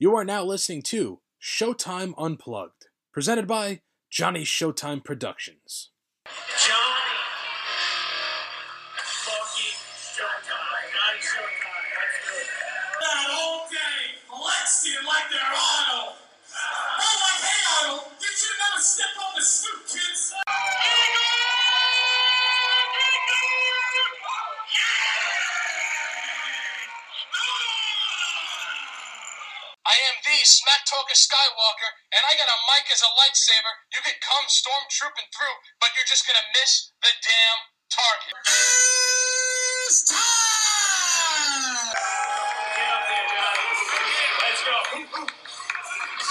You are now listening to Showtime Unplugged, presented by Johnny Showtime Productions. Johnny fucking Showtime. Johnny Showtime. Let's. That all day flexing like they're Arnold. Oh, like, hey, Arnold, you should never step on the stoop, kids. I am the Smack Talker Skywalker, and I got a mic as a lightsaber. You could come stormtrooping through, but you're just gonna miss the damn target. It's time! Get up there, Johnny. Let's go.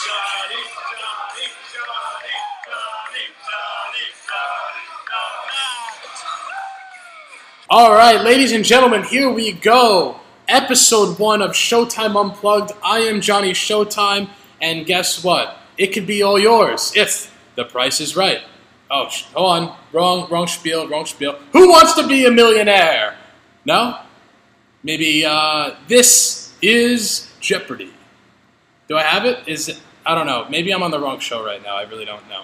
Johnny, Johnny, Johnny, Johnny, Johnny, Johnny, Johnny. All right, ladies and gentlemen, here we go. Episode one of Showtime Unplugged. I am Johnny Showtime, and guess what? It could be all yours if the price is right. Oh, sh- hold on. Wrong, wrong spiel, wrong spiel. Who wants to be a millionaire? No? Maybe uh, this is Jeopardy. Do I have it? Is it? I don't know. Maybe I'm on the wrong show right now. I really don't know.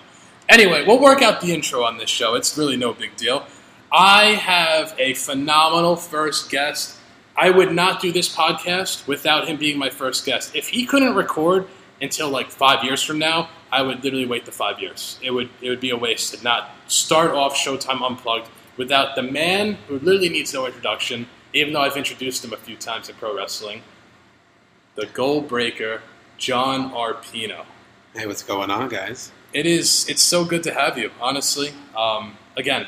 Anyway, we'll work out the intro on this show. It's really no big deal. I have a phenomenal first guest. I would not do this podcast without him being my first guest. If he couldn't record until like five years from now, I would literally wait the five years. It would it would be a waste to not start off Showtime Unplugged without the man who literally needs no introduction, even though I've introduced him a few times in pro wrestling. The goal breaker, John Arpino. Hey, what's going on, guys? It is. It's so good to have you. Honestly, um, again,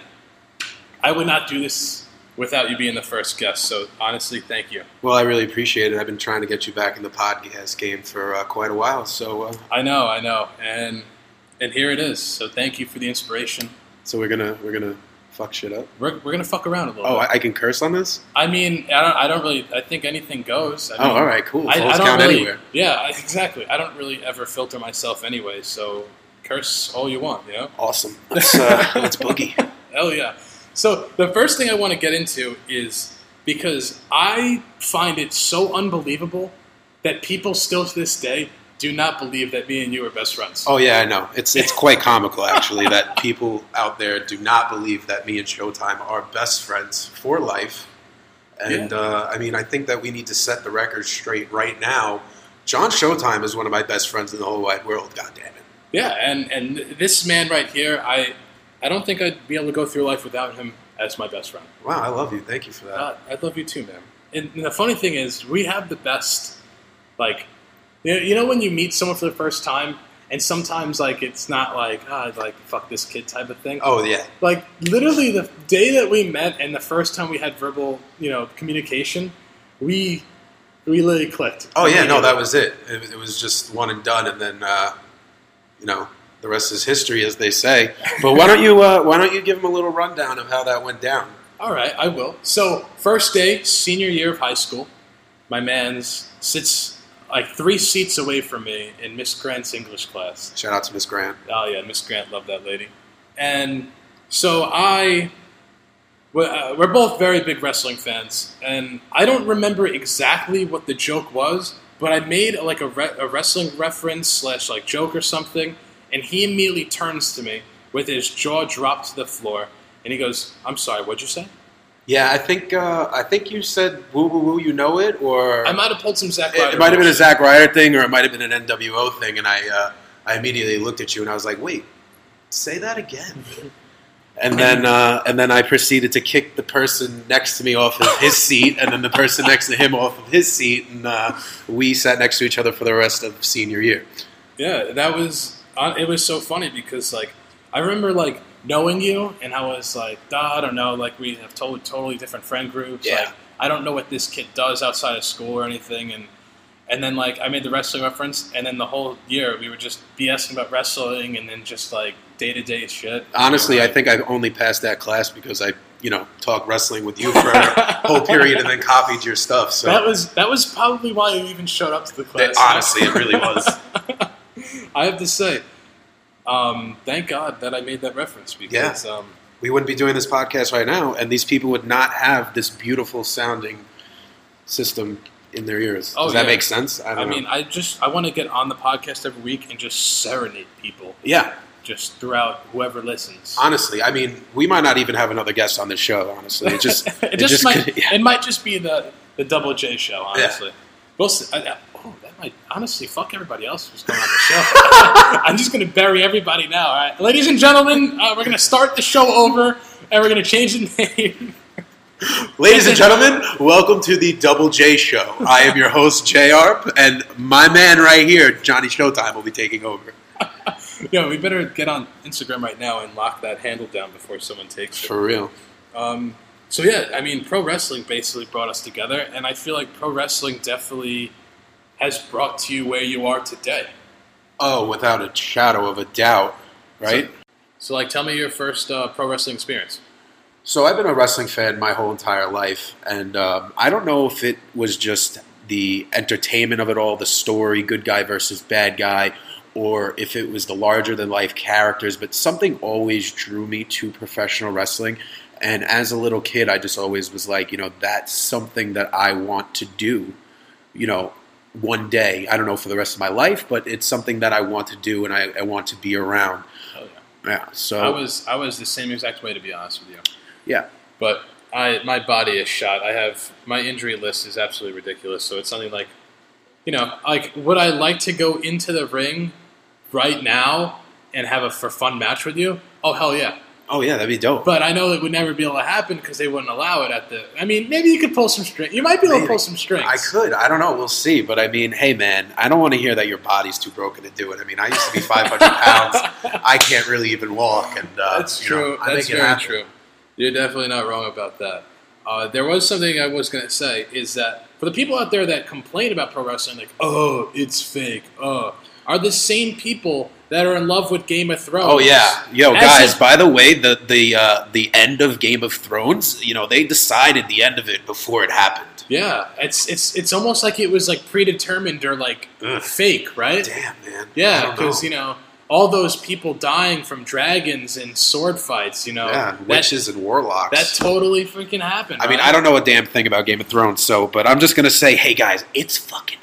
I would not do this without you being the first guest. So honestly, thank you. Well, I really appreciate it. I've been trying to get you back in the podcast game for uh, quite a while, so uh, I know, I know, and and here it is. So thank you for the inspiration. so we're gonna we're gonna fuck shit up. We're, we're gonna fuck around a little. Oh, bit. I, I can curse on this. I mean, I don't. I don't really. I think anything goes. I Oh, all right, cool. I, I don't really. anywhere. Yeah, exactly. I don't really ever filter myself anyway. So curse all you want. You know. Awesome. Let's uh, let's boogie. Hell yeah. So the first thing I want to get into is because I find it so unbelievable that people still to this day do not believe that me and you are best friends. Oh yeah, I know. It's it's quite comical actually that people out there do not believe that me and Showtime are best friends for life. And Yeah. uh, I mean, I think that we need to set the record straight right now. John Showtime is one of my best friends in the whole wide world. God damn it. Yeah, and and this man right here, I I don't think I'd be able to go through life without him as my best friend. Wow, I love you. Thank you for that. God, I love you too, man. And, and the funny thing is, we have the best, like, you know, you know when you meet someone for the first time, and sometimes like it's not like ah like fuck this kid type of thing. oh yeah. like literally the day that we met and the first time we had verbal you know communication we we literally clicked Oh yeah, no, that was it. It, it was just one and done, and then uh, you know the rest is history, as they say. But why don't you uh, why don't you give them a little rundown of how that went down? all right i will so first day senior year of high school my man's sits like three seats away from me in miss grant's english class Shout out to Miss Grant. Oh yeah, Miss Grant loved that lady. And so I, we're, uh, we're both very big wrestling fans, and I don't remember exactly what the joke was, but I made like a, re- a wrestling reference slash like joke or something, and he immediately turns to me with his jaw dropped to the floor, and he goes, "I'm sorry, what'd you say?" Yeah, I think uh, I think you said "woo woo woo," you know it, or I might have pulled some Zack it, Ryder it might have been a. Zack Ryder thing, or it might have been an NWO thing, and I uh, I immediately looked at you and I was like, wait, say that again. And then, uh, and then I proceeded to kick the person next to me off of his seat, and then the person next to him off of his seat, and uh, we sat next to each other for the rest of senior year. Yeah, that was Uh, it was so funny because like I remember like knowing you and I was like, I don't know, like we have totally totally different friend groups. Yeah. Like I don't know what this kid does outside of school or anything and and then like I made the wrestling reference and then the whole year we were just BSing about wrestling and then just like day to day shit. Honestly, I think I only passed that class because I, you know, talked wrestling with you for a whole period, and then copied your stuff. So that was that was probably why you even showed up to the class. It- honestly, it really was. I have to say, um, thank God that I made that reference because um, we wouldn't be doing this podcast right now, and these people would not have this beautiful sounding system in their ears. Does Oh, that yeah. make sense? I, I mean, I just I want to get on the podcast every week and just serenade people yeah. just throughout whoever listens. Honestly, I mean, we might not even have another guest on the show. Honestly, it just it, just, might could- yeah. it might just be the the double J show. Honestly, we'll see. I, I- that might honestly fuck everybody else who's going on the show. I'm just gonna bury everybody now. All right, ladies and gentlemen, uh, we're gonna start the show over and we're gonna change the name. Ladies and gentlemen, welcome to the Double J Show. I am your host, J Arp, and my man right here, Johnny Showtime, will be taking over. Yo, we better get on Instagram right now and lock that handle down before someone takes it. For real. Um, so yeah, I mean, pro wrestling basically brought us together, and I feel like pro wrestling definitely has brought to you where you are today. Oh, without a shadow of a doubt, right? So, like, tell me your first uh, pro wrestling experience. So I've been a wrestling fan my whole entire life, and um, I don't know if it was just the entertainment of it all, the story, good guy versus bad guy, or if it was the larger than life characters, but something always drew me to professional wrestling. And as a little kid, I just always was like, you know, that's something that I want to do, you know, one day. I don't know for the rest of my life, but it's something that I want to do and I, I want to be around. Oh, yeah. Yeah. So I was I was the same exact way to be honest with you, yeah. but I my body is shot. I have my injury list is absolutely ridiculous. So it's something like, you know, like would I like to go into the ring right now and have a for fun match with you? Oh hell yeah! Oh yeah, that'd be dope. But I know it would never be able to happen because they wouldn't allow it at the. I mean, maybe you could pull some string. You might be able to pull some strings. I could. I don't know. We'll see. But I mean, hey, man, I don't want to hear that your body's too broken to do it. I mean, I used to be 500 pounds. I can't really even walk. And uh, That's you know, true. I That's very true. You're definitely not wrong about that. Uh, there was something I was going to say is that for the people out there that complain about pro wrestling, like, oh, it's fake, oh, are the same people that are in love with Game of Thrones. Oh yeah, yo As guys. by the way, the the uh, the end of Game of Thrones. You know, they decided the end of it before it happened. Yeah, it's it's it's almost like it was like predetermined or like Ugh. fake, right? Damn, man. Yeah, because you know all those people dying from dragons and sword fights. You know, yeah, that, witches and warlocks. that totally freaking happened. I mean. I don't know a damn thing about Game of Thrones, so but I'm just gonna say, hey guys, it's fucking.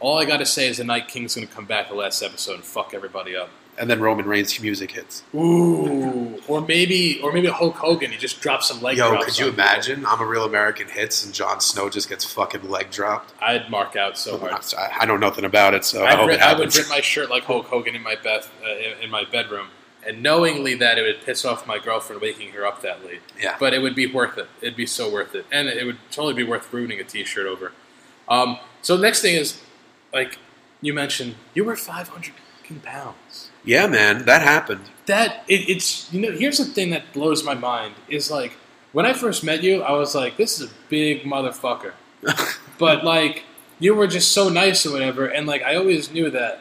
All I got to say is the Night King's going to come back the last episode and fuck everybody up. And then Roman Reigns' music hits. Ooh, or maybe, or maybe Hulk Hogan. He just drops some leg. Yo, drops could you on people. imagine? I'm a real American hits, and Jon Snow just gets fucking leg dropped. I'd mark out so hard. I, I know nothing about it, so I I'd hope rip, it I would rip my shirt like Hulk Hogan in my beth, uh, in, in my bedroom, and knowingly that it would piss off my girlfriend waking her up that late. Yeah. But it would be worth it. It'd be so worth it, and it would totally be worth ruining a T-shirt over. Um, so next thing is, like you mentioned, you were 500 pounds. Yeah, man, that happened. That it, it's you know here's the thing that blows my mind is like when I first met you, I was like, this is a big motherfucker. but like you were just so nice or whatever, and like I always knew that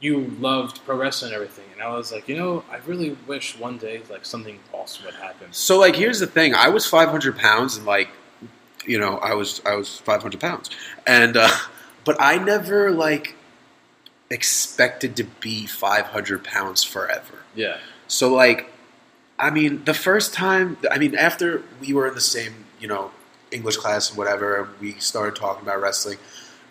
you loved pro wrestling and everything, and I was like, you know, I really wish one day like something awesome would happen. So, like, here's the thing: I was 500 pounds, and like, you know, I was I was 500 pounds, and uh, but I never like expected to be 500 pounds forever. Yeah, So, like, I mean, the first time, I mean, after we were in the same, you know, English class and whatever, we started talking about wrestling.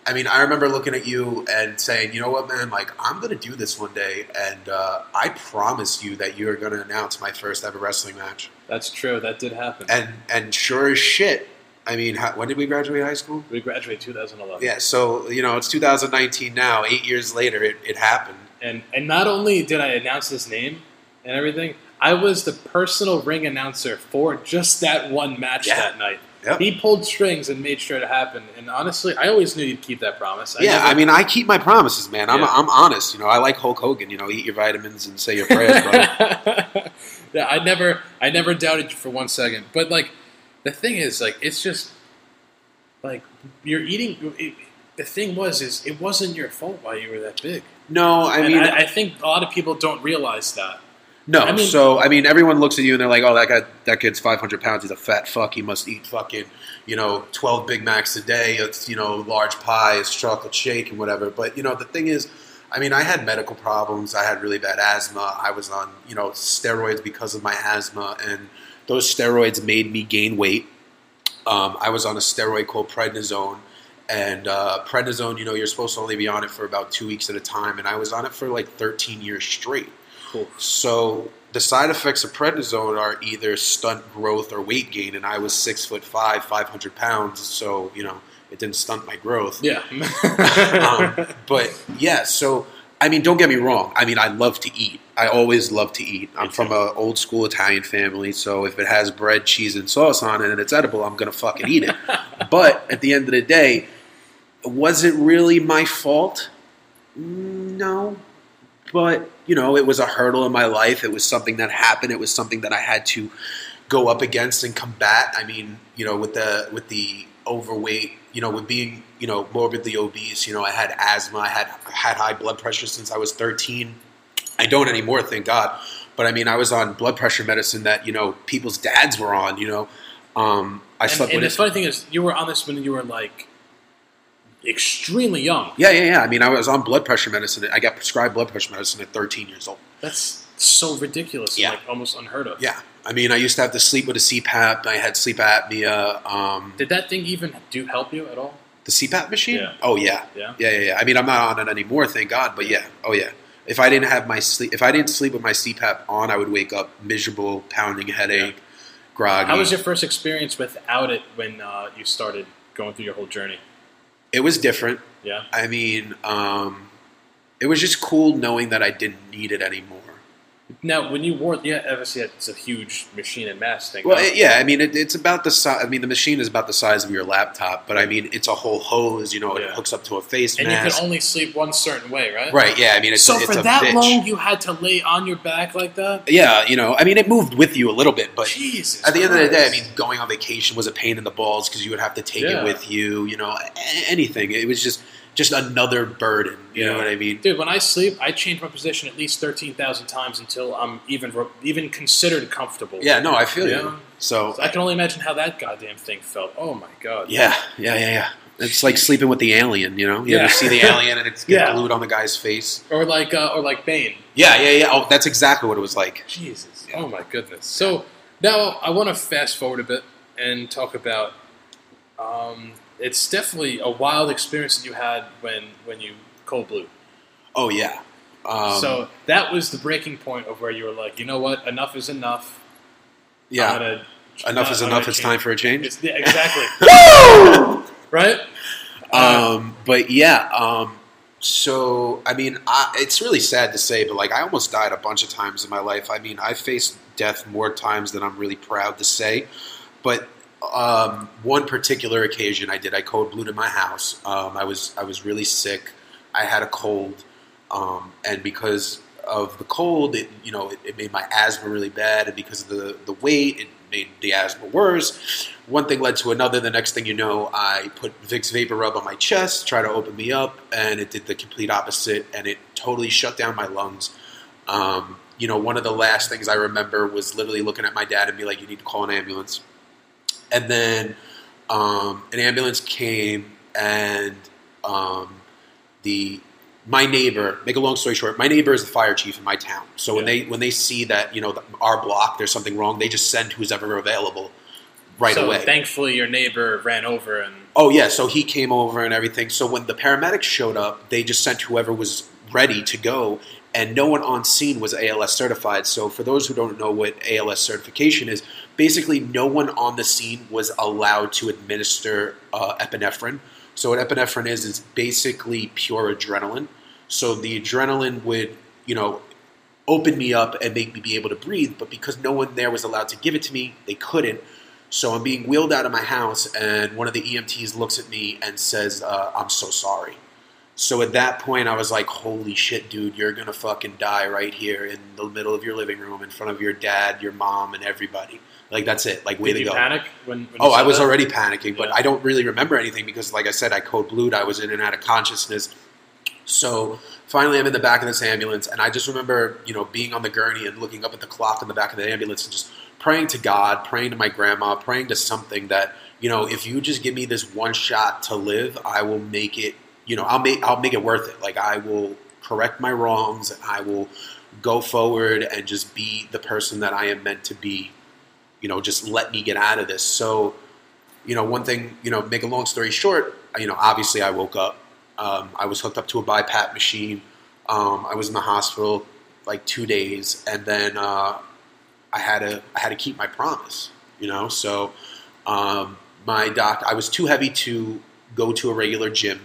I mean, I remember looking at you and saying, you know what, man, like, I'm going to do this one day, and uh, I promise you that you're going to announce my first ever wrestling match. that's true. That did happen. And and sure as shit, I mean, how, when did we graduate high school? we graduated 2011. Yeah, so, you know, it's 2019 now. Eight years later, it, it happened. And and not only did I announce his name and everything, I was the personal ring announcer for just that one match Yeah. that night. Yep. He pulled strings and made sure it happened. And honestly, I always knew you'd keep that promise. yeah, never- I mean, I keep my promises, man. I'm, Yeah. I'm honest. You know, I like Hulk Hogan. You know, eat your vitamins and say your prayers, brother. yeah, I never, I never doubted you for one second. But like, the thing is, like, it's just like you're eating. It, the thing was, is it wasn't your fault why you were that big. No, I And mean, I, I think a lot of people don't realize that. no. I mean- so, I mean, everyone looks at you and they're like, "Oh, that guy, that kid's 500 pounds. He's a fat fuck. He must eat fucking, you know, 12 Big Macs a day. It's you know, large pies, chocolate shake, and whatever." But you know, the thing is, I mean, I had medical problems. I had really bad asthma. I was on, you know, steroids because of my asthma, and those steroids made me gain weight. Um, I was on a steroid called prednisone, and uh, prednisone. You know, you're supposed to only be on it for about two weeks at a time, and I was on it for like 13 years straight. Cool. So the side effects of prednisone are either stunt growth or weight gain, and I was six foot five, 500 pounds, so you know it didn't stunt my growth. Yeah. um, but yeah, so I mean, don't get me wrong. I mean, I love to eat. I always love to eat. I'm from an old school Italian family, so if it has bread, cheese, and sauce on it and it's edible, I'm gonna fucking eat it. but at the end of the day, was it really my fault? No, but you know, it was a hurdle in my life. It was something that happened. It was something that I had to go up against and combat. I mean, you know, with the with the overweight, you know, with being you know morbidly obese, you know, I had asthma. I had had high blood pressure since I was 13. I don't anymore, thank God. But I mean, I was on blood pressure medicine that you know people's dads were on. You know, um, I and slept and the funny thing is, you were on this when you were like extremely young. Yeah, yeah, yeah. I mean, I was on blood pressure medicine. I got prescribed blood pressure medicine at 13 years old. That's so ridiculous. Yeah. Like almost unheard of. Yeah. I mean, I used to have to sleep with a CPAP. I had sleep apnea. Um, Did that thing even do help you at all? The CPAP machine? Yeah. Oh, yeah. Yeah. Yeah, yeah, yeah. I mean, I'm not on it anymore, thank God. But yeah. Oh, yeah. If I didn't have my sleep, if I didn't sleep with my CPAP on, I would wake up miserable, pounding headache, groggy. How was your first experience without it when uh, you started going through your whole journey? it was different. Yeah. I mean, um, it was just cool knowing that I didn't need it anymore. Now, when you wore, yeah, obviously it's a huge machine and mass thing. Well, it, yeah, I mean, it, it's about the size. I mean, the machine is about the size of your laptop, but I mean, it's a whole hose. You know, it hooks up to a face and you can only sleep one certain way, right? right? Yeah, I mean, it's so it's for that bitch. long, you had to lay on your back like that. Yeah, you know, I mean, it moved with you a little bit, but Jesus. at the end of the day, I mean, going on vacation was a pain in the balls because you would have to take Yeah. it with you. You know, a- anything. It was just just another burden. You know what I mean? Dude, when I sleep, I change my position at least thirteen thousand times until I'm even even considered comfortable. Yeah, no, I feel Yeah. you. So, So I can only imagine how that goddamn thing felt. Oh my god. yeah, yeah, yeah, yeah. It's like sleeping with the alien. You know, you Yeah. ever see the alien and it's Yeah. glued on the guy's face? Or like uh, or like Bane. Yeah, yeah, yeah. Oh, that's exactly what it was like. Jesus. Oh my goodness. So now I want to fast forward a bit and talk about. Um, it's definitely a wild experience that you had when when you code blue. Oh yeah. Um, so that was the breaking point of where you were like, you know what, enough is enough. Yeah, gonna- enough is enough. It's change. time for a change. It's, yeah, exactly. right. Uh, Um, but yeah, um, so I mean, I, it's really sad to say, but like I almost died a bunch of times in my life. I mean, I faced death more times than I'm really proud to say. But um, one particular occasion, I did. I code blued in my house. Um, I was I was really sick. I had a cold, um, and because of the cold, it you know it, it made my asthma really bad, and because of the the weight, it made the asthma worse. One thing led to another. The next thing you know, I put Vicks Vapor Rub on my chest, try to open me up, and it did the complete opposite, and it totally shut down my lungs. Um, you know, one of the last things I remember was literally looking at my dad and be like, "You need to call an ambulance." And then um, an ambulance came, and um, the my neighbor. Make a long story short, my neighbor is the fire chief in my town. So when they when they see that you know the, our block there's something wrong, they just send who's ever available right so away. thankfully, your neighbor ran over and Oh yeah, so he came over and everything. So when the paramedics showed up, they just sent whoever was ready to go, and no one on scene was ALS certified. So for those who don't know what ALS certification is, basically no one on the scene was allowed to administer uh, epinephrine. So what epinephrine is is basically pure adrenaline. So the adrenaline would, you know, open me up and make me be able to breathe, but because no one there was allowed to give it to me, they couldn't. So I'm being wheeled out of my house, and one of the EMTs looks at me and says, uh, "I'm so sorry." So at that point, I was like, "Holy shit, dude! You're gonna fucking die right here in the middle of your living room, in front of your dad, your mom, and everybody. Like that's it. Like way did to you go." panic when? when Oh, I was that? already panicking, but Yeah. I don't really remember anything because, like I said, I code blued. I was in and out of consciousness. So finally, I'm in the back of this ambulance, and I just remember, you know, being on the gurney and looking up at the clock in the back of the ambulance and just praying to God, praying to my grandma, praying to something that, you know, if you just give me this one shot to live, I will make it. You know, I'll make I'll make it worth it. Like I will correct my wrongs, and I will go forward and just be the person that I am meant to be. You know, just let me get out of this. So, you know, one thing, you know, make a long story short, you know, obviously I woke up. Um, I was hooked up to a BiPAP machine. Um, I was in the hospital like two days, and then uh, I had to I had to keep my promise. You know, so um, my doc, I was too heavy to go to a regular gym.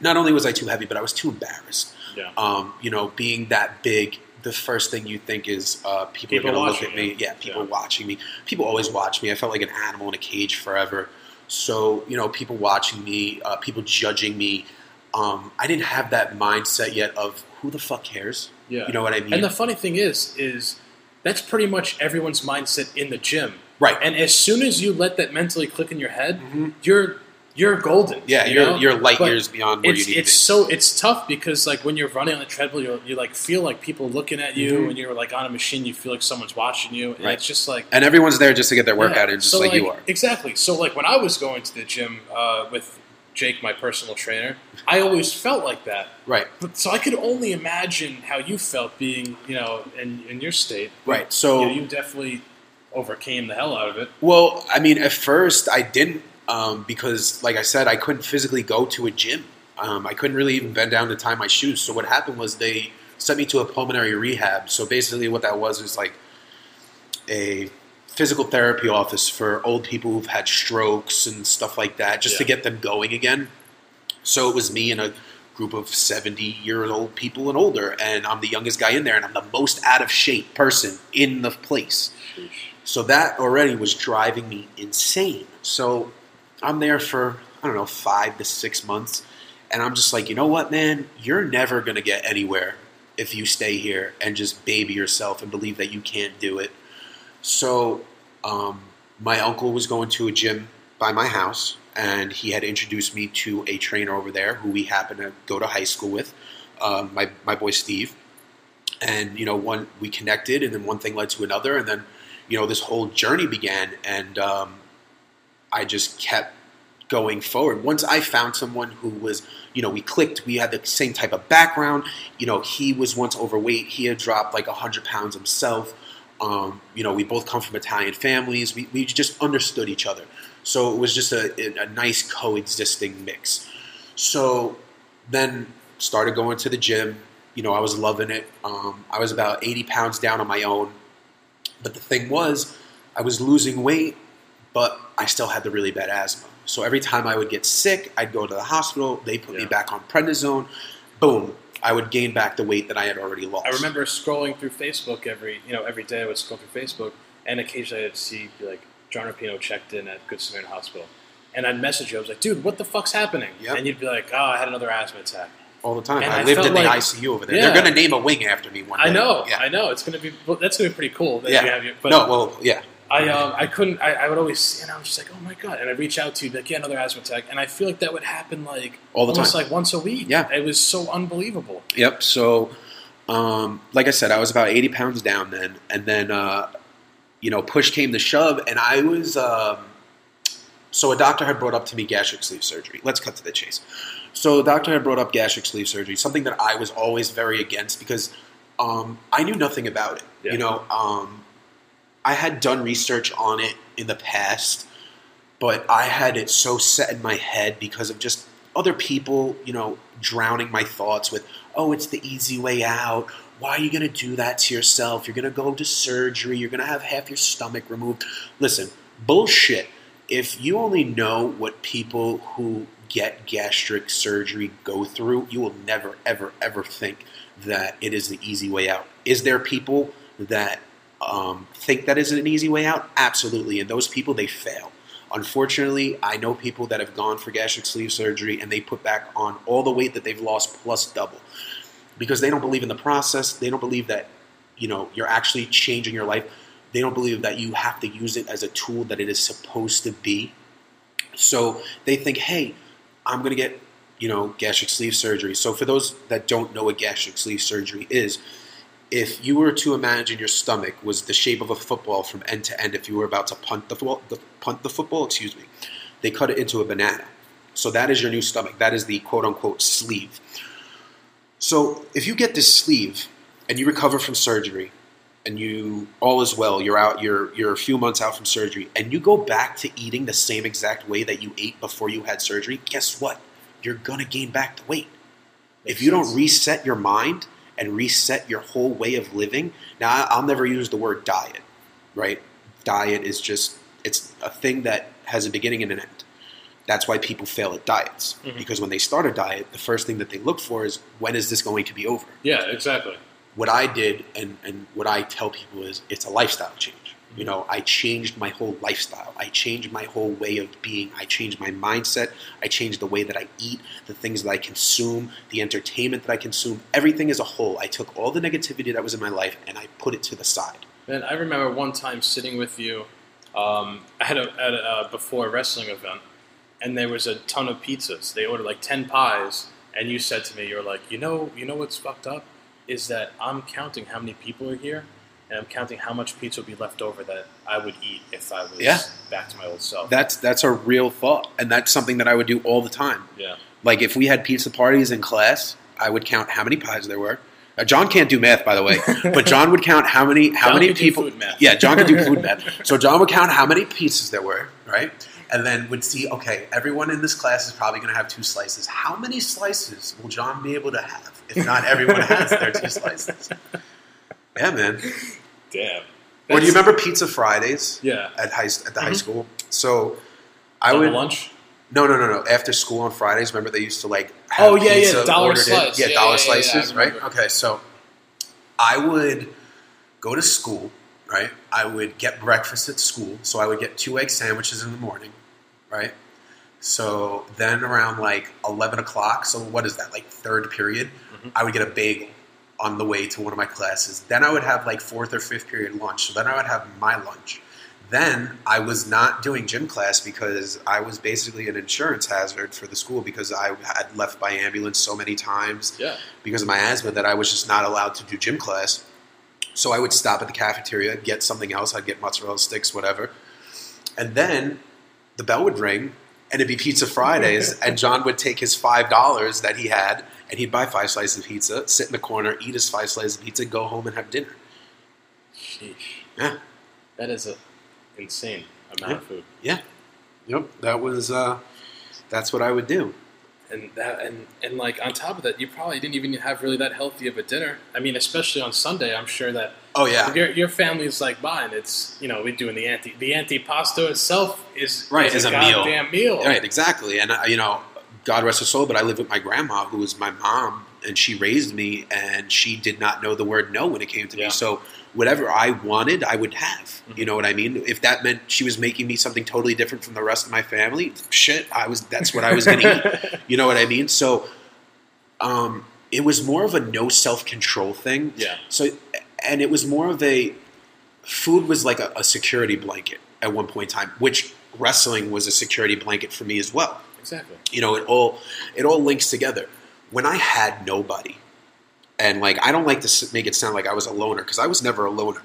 Not only was I too heavy, but I was too embarrassed. Yeah. Um, you know, being that big, the first thing you think is uh, people, People are going to look at me. you. Yeah, people Yeah. watching me. People always watch me. I felt like an animal in a cage forever. So you know, people watching me, uh, people judging me. Um, I didn't have that mindset yet of who the fuck cares. Yeah. You know what I mean? And the funny thing is, is that's pretty much everyone's mindset in the gym. right. And as soon as you let that mentally click in your head, you're you're golden. Mm-hmm. yeah, you you're know? you're light But years beyond where It's you need it's to be. so it's tough because like when you're running on the treadmill, you you like feel like people looking at you. Mhm. When you're like on a machine, you feel like someone's watching you, and Right. it's just like and everyone's there just to get their workout Yeah. in, just So, like, you are. Exactly. So like when I was going to the gym uh, with Jake, my personal trainer, I always felt like that. Right. But so I could only imagine how you felt being, you know, in, in your state. Right. So you, know, you definitely overcame the hell out of it. Well, I mean, at first I didn't um, because, like I said, I couldn't physically go to a gym. Um, I couldn't really even bend down to tie my shoes. So what happened was they sent me to a pulmonary rehab. So basically, what that was was like a physical therapy office for old people who've had strokes and stuff like that, just to get them going again. So it was me and a group of 70 year old people and older, and I'm the youngest guy in there, and I'm the most out of shape person in the place. So that already was driving me insane. So I'm there for, I don't know, five to six months. And I'm just like, you know what, man? You're never to get anywhere if you stay here and just baby yourself and believe that you can't do it. So um, my uncle was going to a gym by my house, and he had introduced me to a trainer over there who we happened to go to high school with, um, my, my boy Steve and you know one we connected and then one thing led to another and then you know this whole journey began and um, i just kept going forward once i found someone who was you know we clicked we had the same type of background you know he was once overweight he had dropped like 100 pounds himself um, you know we both come from italian families we, we just understood each other so it was just a, a nice coexisting mix so then started going to the gym. You know, I was loving it. Um, I was about 80 pounds down on my own. But the thing was, I was losing weight, but I still had the really bad asthma. So every time I would get sick, I'd go to the hospital. They put me back on prednisone. Boom. I would gain back the weight that I had already lost. I remember scrolling through Facebook every, you know, every day I would scroll through Facebook, and occasionally I'd see like John Arpino checked in at Good Samaritan Hospital, and I'd message you. I was like, "Dude, what the fuck's happening?" Yep. And you'd be like, "Oh, I had another asthma attack." all the time. And I, I lived in the like- ICU over there. Yeah. They're going to name a wing after me one day. I know, Yeah. I know. It's gonna be well, that's gonna be pretty cool that yeah. you have your. But no, well, yeah. I um I couldn't. I, I would always see, and I was just like, "Oh my god!" And I'd reach out to like, "Yeah, another asthma attack," and I feel like that would happen like All the almost time. like once a week. Yeah. it was so unbelievable. Yep. So, um, like I said, I was about 80 pounds down then. And then, uh, you know, push came to shove, and I was. Um, so, a doctor had brought up to me gastric sleeve surgery. Let's cut to the chase. So, the doctor had brought up gastric sleeve surgery, something that I was always very against because um, I knew nothing about it. Yeah. You know, um, I had done research on it in the past, but I had it so set in my head because of just other people, you know, drowning my thoughts with, oh, it's the easy way out. Why are you going to do that to yourself? You're going to go to surgery. You're going to have half your stomach removed. Listen, bullshit. If you only know what people who get gastric surgery go through, you will never, ever, ever think that it is the easy way out. Is there people that um, think that is an easy way out? Absolutely. And those people, they fail. Unfortunately, I know people that have gone for gastric sleeve surgery and they put back on all the weight that they've lost plus double because they don't believe in the process. They don't believe that you know you're actually changing your life. They don't believe that you have to use it as a tool that it is supposed to be. So they think, hey, I'm going to get you know gastric sleeve surgery. So for those that don't know what gastric sleeve surgery is, if you were to imagine your stomach was the shape of a football from end to end, if you were about to punt the, fo- the punt the football, excuse me, they cut it into a banana. So that is your new stomach. That is the quote unquote sleeve. So if you get this sleeve and you recover from surgery, and you all is well, you're out, you're you're a few months out from surgery, and you go back to eating the same exact way that you ate before you had surgery, guess what? You're gonna gain back the weight. If you don't reset your mind and reset your whole way of living, now I'll never use the word diet, right? Diet is just it's a thing that has a beginning and an end. That's why people fail at diets Mhm. because when they start a diet, the first thing that they look for is when is this going to be over? Yeah, exactly. what I did and, and what I tell people is it's a lifestyle change. You know, I changed my whole lifestyle. I changed my whole way of being. I changed my mindset. I changed the way that I eat, the things that I consume, the entertainment that I consume, everything as a whole. I took all the negativity that was in my life and I put it to the side. Man, I remember one time sitting with you um, at a, at a uh, before a wrestling event, and there was a ton of pizzas. They ordered like ten pies, and you said to me, "You're like, you know, you know what's fucked up is that I'm counting how many people are here, and I'm counting how much pizza would be left over that I would eat if I was Yeah. back to my old self." That's that's a real thought, and that's something that I would do all the time. yeah, Like if we had pizza parties in class, I would count how many pies there were. Uh, John can't do math, by the way, but John would count how many how John many people. food math. Yeah, John could do food math. So John would count how many pizzas there were, right? And then would see, okay, everyone in this class is probably going to have two slices. How many slices will John be able to have if not everyone has their two slices? Yeah, man. damn. Well, do you remember Pizza Fridays Yeah, at high at the high Mhm. school? So I Double would lunch. no, no, no, no. After school on Fridays, remember they used to like have Oh, yeah, yeah, dollar ordered in? slice. Yeah, Yeah, dollar yeah, yeah, yeah, slices, right? Okay, so I would go to school, right? I would get breakfast at school, so I would get two egg sandwiches in the morning, right? So then around like eleven o'clock, so what is that? Like third period, Mhm. I would get a bagel on the way to one of my classes. Then I would have like fourth or fifth period lunch. So then I would have my lunch. Then I was not doing gym class because I was basically an insurance hazard for the school because I had left by ambulance so many times Yeah, because of my asthma that I was just not allowed to do gym class. So I would stop at the cafeteria, get something else. I'd get mozzarella sticks, whatever. And then the bell would ring and it'd be Pizza Fridays. and John would take his $5 that he had and he'd buy five slices of pizza, sit in the corner, eat his five slices of pizza, go home and have dinner. Sheesh. Yeah. that is a insane amount of food. Yeah. Yep. That was, uh, that's what I would do. and that and and like on top of that, you probably didn't even have really that healthy of a dinner. I mean, especially on Sunday, I'm sure that Oh, yeah. your your family's like mine. It's you know we're doing the anti the anti antipasto itself is Right, is is a, a meal. goddamn meal. Right, exactly. And uh, you know, God rest her soul, but I live with my grandma, who was my mom, and she raised me, and she did not know the word no when it came to Yeah. me. So whatever I wanted, I would have. Mhm. You know what I mean? If that meant she was making me something totally different from the rest of my family, shit, I was. That's what I was going to eat. You know what I mean? So, um, it was more of a no self control thing. Yeah. So, and it was more of a food was like a, a security blanket at one point in time, which wrestling was a security blanket for me as well. Exactly. You know, it all it all links together. When I had nobody, and like I don't like to make it sound like I was a loner because I was never a loner.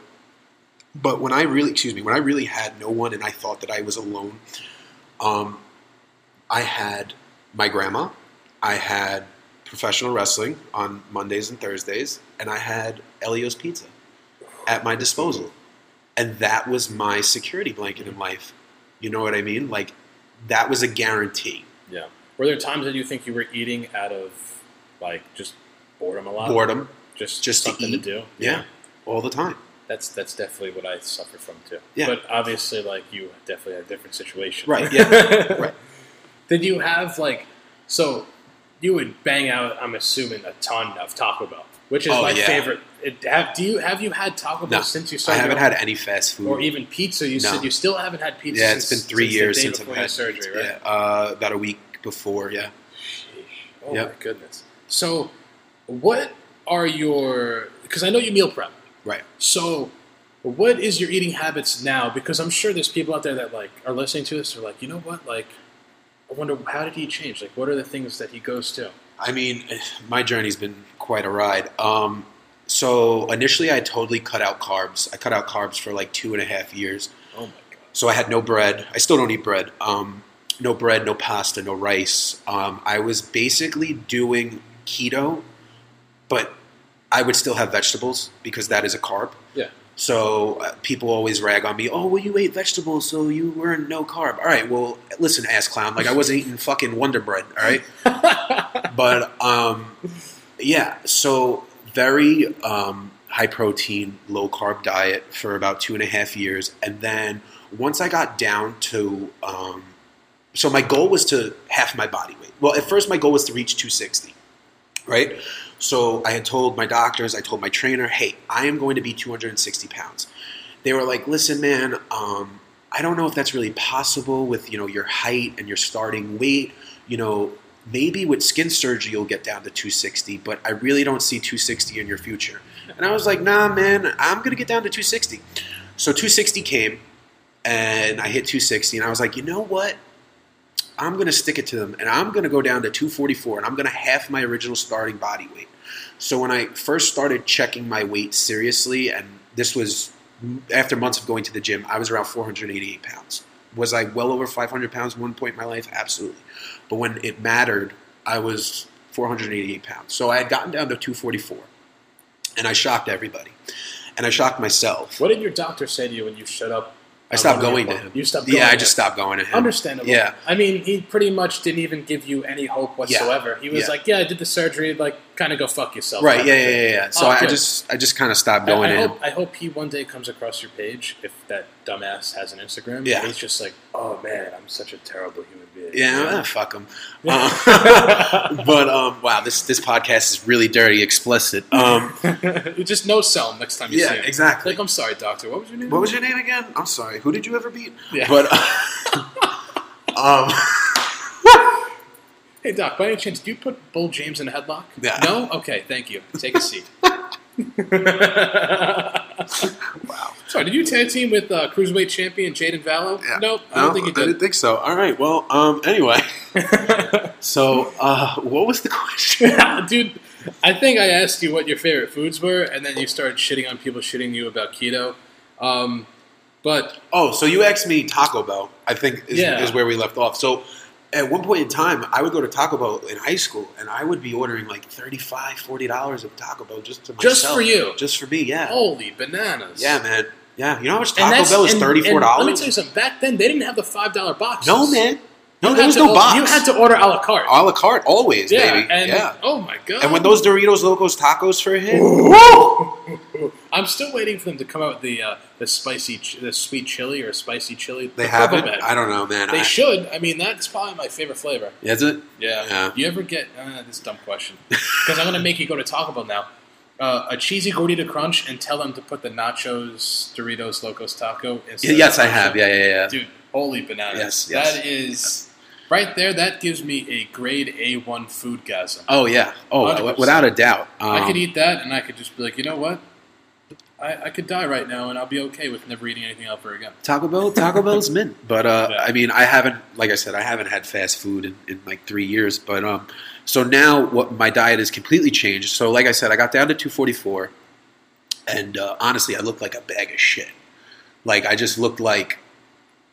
But when I really, excuse me, when I really had no one and I thought that I was alone, um, I had my grandma, I had professional wrestling on Mondays and Thursdays, and I had Elio's Pizza at my disposal. And that was my security blanket in life. You know what I mean? Like, that was a guarantee. Yeah. Were there times that you think you were eating out of like just boredom a lot? Boredom, Just just to something eat. do. yeah, all the time. That's that's definitely what I suffer from too. Yeah. But obviously, like you definitely had a different situation. Right, yeah, right. Did you have like so? You would bang out. I'm assuming a ton of Taco Bell, which is Oh, my yeah. favorite. It, have, do you have you had Taco Bell No, since you started? I haven't had any fast food. or even pizza. You No. said you still haven't had pizza. yeah, it's been three since years since I've had surgery, right? Yeah, uh, about a week before. Yeah. Oh Yep. my goodness. So, what are your? Because I know you meal prep. Right. So, what is your eating habits now? Because I'm sure there's people out there that like are listening to this. They're like, you know what? Like, I wonder how did he change? Like, what are the things that he goes to? I mean, my journey's been quite a ride. Um, so initially, I totally cut out carbs. I cut out carbs for like two and a half years. Oh my god. So I had no bread. I still don't eat bread. Um, no bread, no pasta, no rice. Um, I was basically doing keto, but I would still have vegetables because that is a carb. Yeah. So uh, people always rag on me. Oh, well, you ate vegetables, so you were no carb. All right, well, listen, ass clown. Like I wasn't eating fucking Wonder Bread. All right, but um, yeah. So very um, high protein, low carb diet for about two and a half years, and then once I got down to um, so my goal was to half my body weight. Well, at first my goal was to reach 260, right? So I had told my doctors, I told my trainer, hey, I am going to be 260 pounds. They were like, listen, man, um, I don't know if that's really possible with you know your height and your starting weight. You know, maybe with skin surgery you'll get down to 260, but I really don't see 260 in your future. And I was like, nah, man, I'm gonna get down to 260. So 260 came, and I hit 260, and I was like, you know what? I'm going to stick it to them, and I'm going to go down to 244, and I'm going to half my original starting body weight. So when I first started checking my weight seriously, and this was after months of going to the gym, I was around 488 pounds. Was I well over 500 pounds at one point in my life? Absolutely. But when it mattered, I was 488 pounds. So I had gotten down to 244, and I shocked everybody, and I shocked myself. What did your doctor say to you when you showed up? I stopped going to him. You stopped. Going Yeah, I just him. stopped going to him. Understandable. Yeah. I mean, he pretty much didn't even give you any hope whatsoever. He was Yeah. like, "Yeah, I did the surgery. Like, kind of go fuck yourself." Right? Yeah, yeah, yeah. yeah. So Oh, I good. just, I just kind of stopped going I to him. hope, I hope he one day comes across your page if that dumbass has an Instagram. Yeah. he's just like, "Oh man, I'm such a terrible human being." Yeah, fuck him. Yeah. but um, wow, this this podcast is really dirty, explicit. Um, just no sell him next time you Yeah, see him. exactly. Like, I'm sorry, doctor. What was your name? what was your name again? I'm sorry. Who did you ever beat? Yeah. But um, Hey, doc. By any chance, do you put Bull James in a headlock? Yeah. No. Okay. Thank you. Take a seat. wow. Sorry, did you tag team with uh, cruiserweight champion Jaden Vallow? yeah. Nope. I don't No, think you I didn't think so. All right. Well, um, anyway. So, uh, what was the question? Dude, I think I asked you what your favorite foods were, and then you started shitting on people shitting you about keto. Um, but Oh, so you asked me Taco Bell. I think is, Yeah. is where we left off. So at one point in time, I would go to Taco Bell in high school, and I would be ordering like 35 40 dollars of Taco Bell just to myself. Just for you? just for me. Yeah, holy bananas! yeah, man. Yeah, you know how much Taco Bell is thirty four Let me dollars? tell you something. Back then, they didn't have the five dollar box. No, man. No, You there was to no box. You had to order a la carte. a la carte always, yeah, baby. and yeah. oh my god! And when those Doritos Locos Tacos for a hit, I'm still waiting for them to come out with the uh, the spicy, ch- the sweet chili or spicy chili. they the haven't. purple. I don't know, man. They I, should. I mean, that's probably my favorite flavor. Is it? Yeah. Yeah. You ever get uh, this dumb question? Because I'm gonna make you go to Taco Bell now. Uh, a cheesy gordita crunch and tell them to put the nachos Doritos Locos Taco. instead of Yes, I have. Yeah, yeah, yeah. Dude, holy bananas! Yes, yes, that is right there. That gives me a grade A one food gasm. Oh yeah. Oh, 100%. without a doubt. I could Um, eat that, and I could just be like, you know what? I, I could die right now, and I'll be okay with never eating anything ever again. Taco Bell, Taco Bell's mint. But uh, Yeah. I mean, I haven't, like I said, I haven't had fast food in, in like three years. But um, so now what my diet has completely changed. So like I said, I got down to 244, and uh, honestly, I looked like a bag of shit. Like I just looked like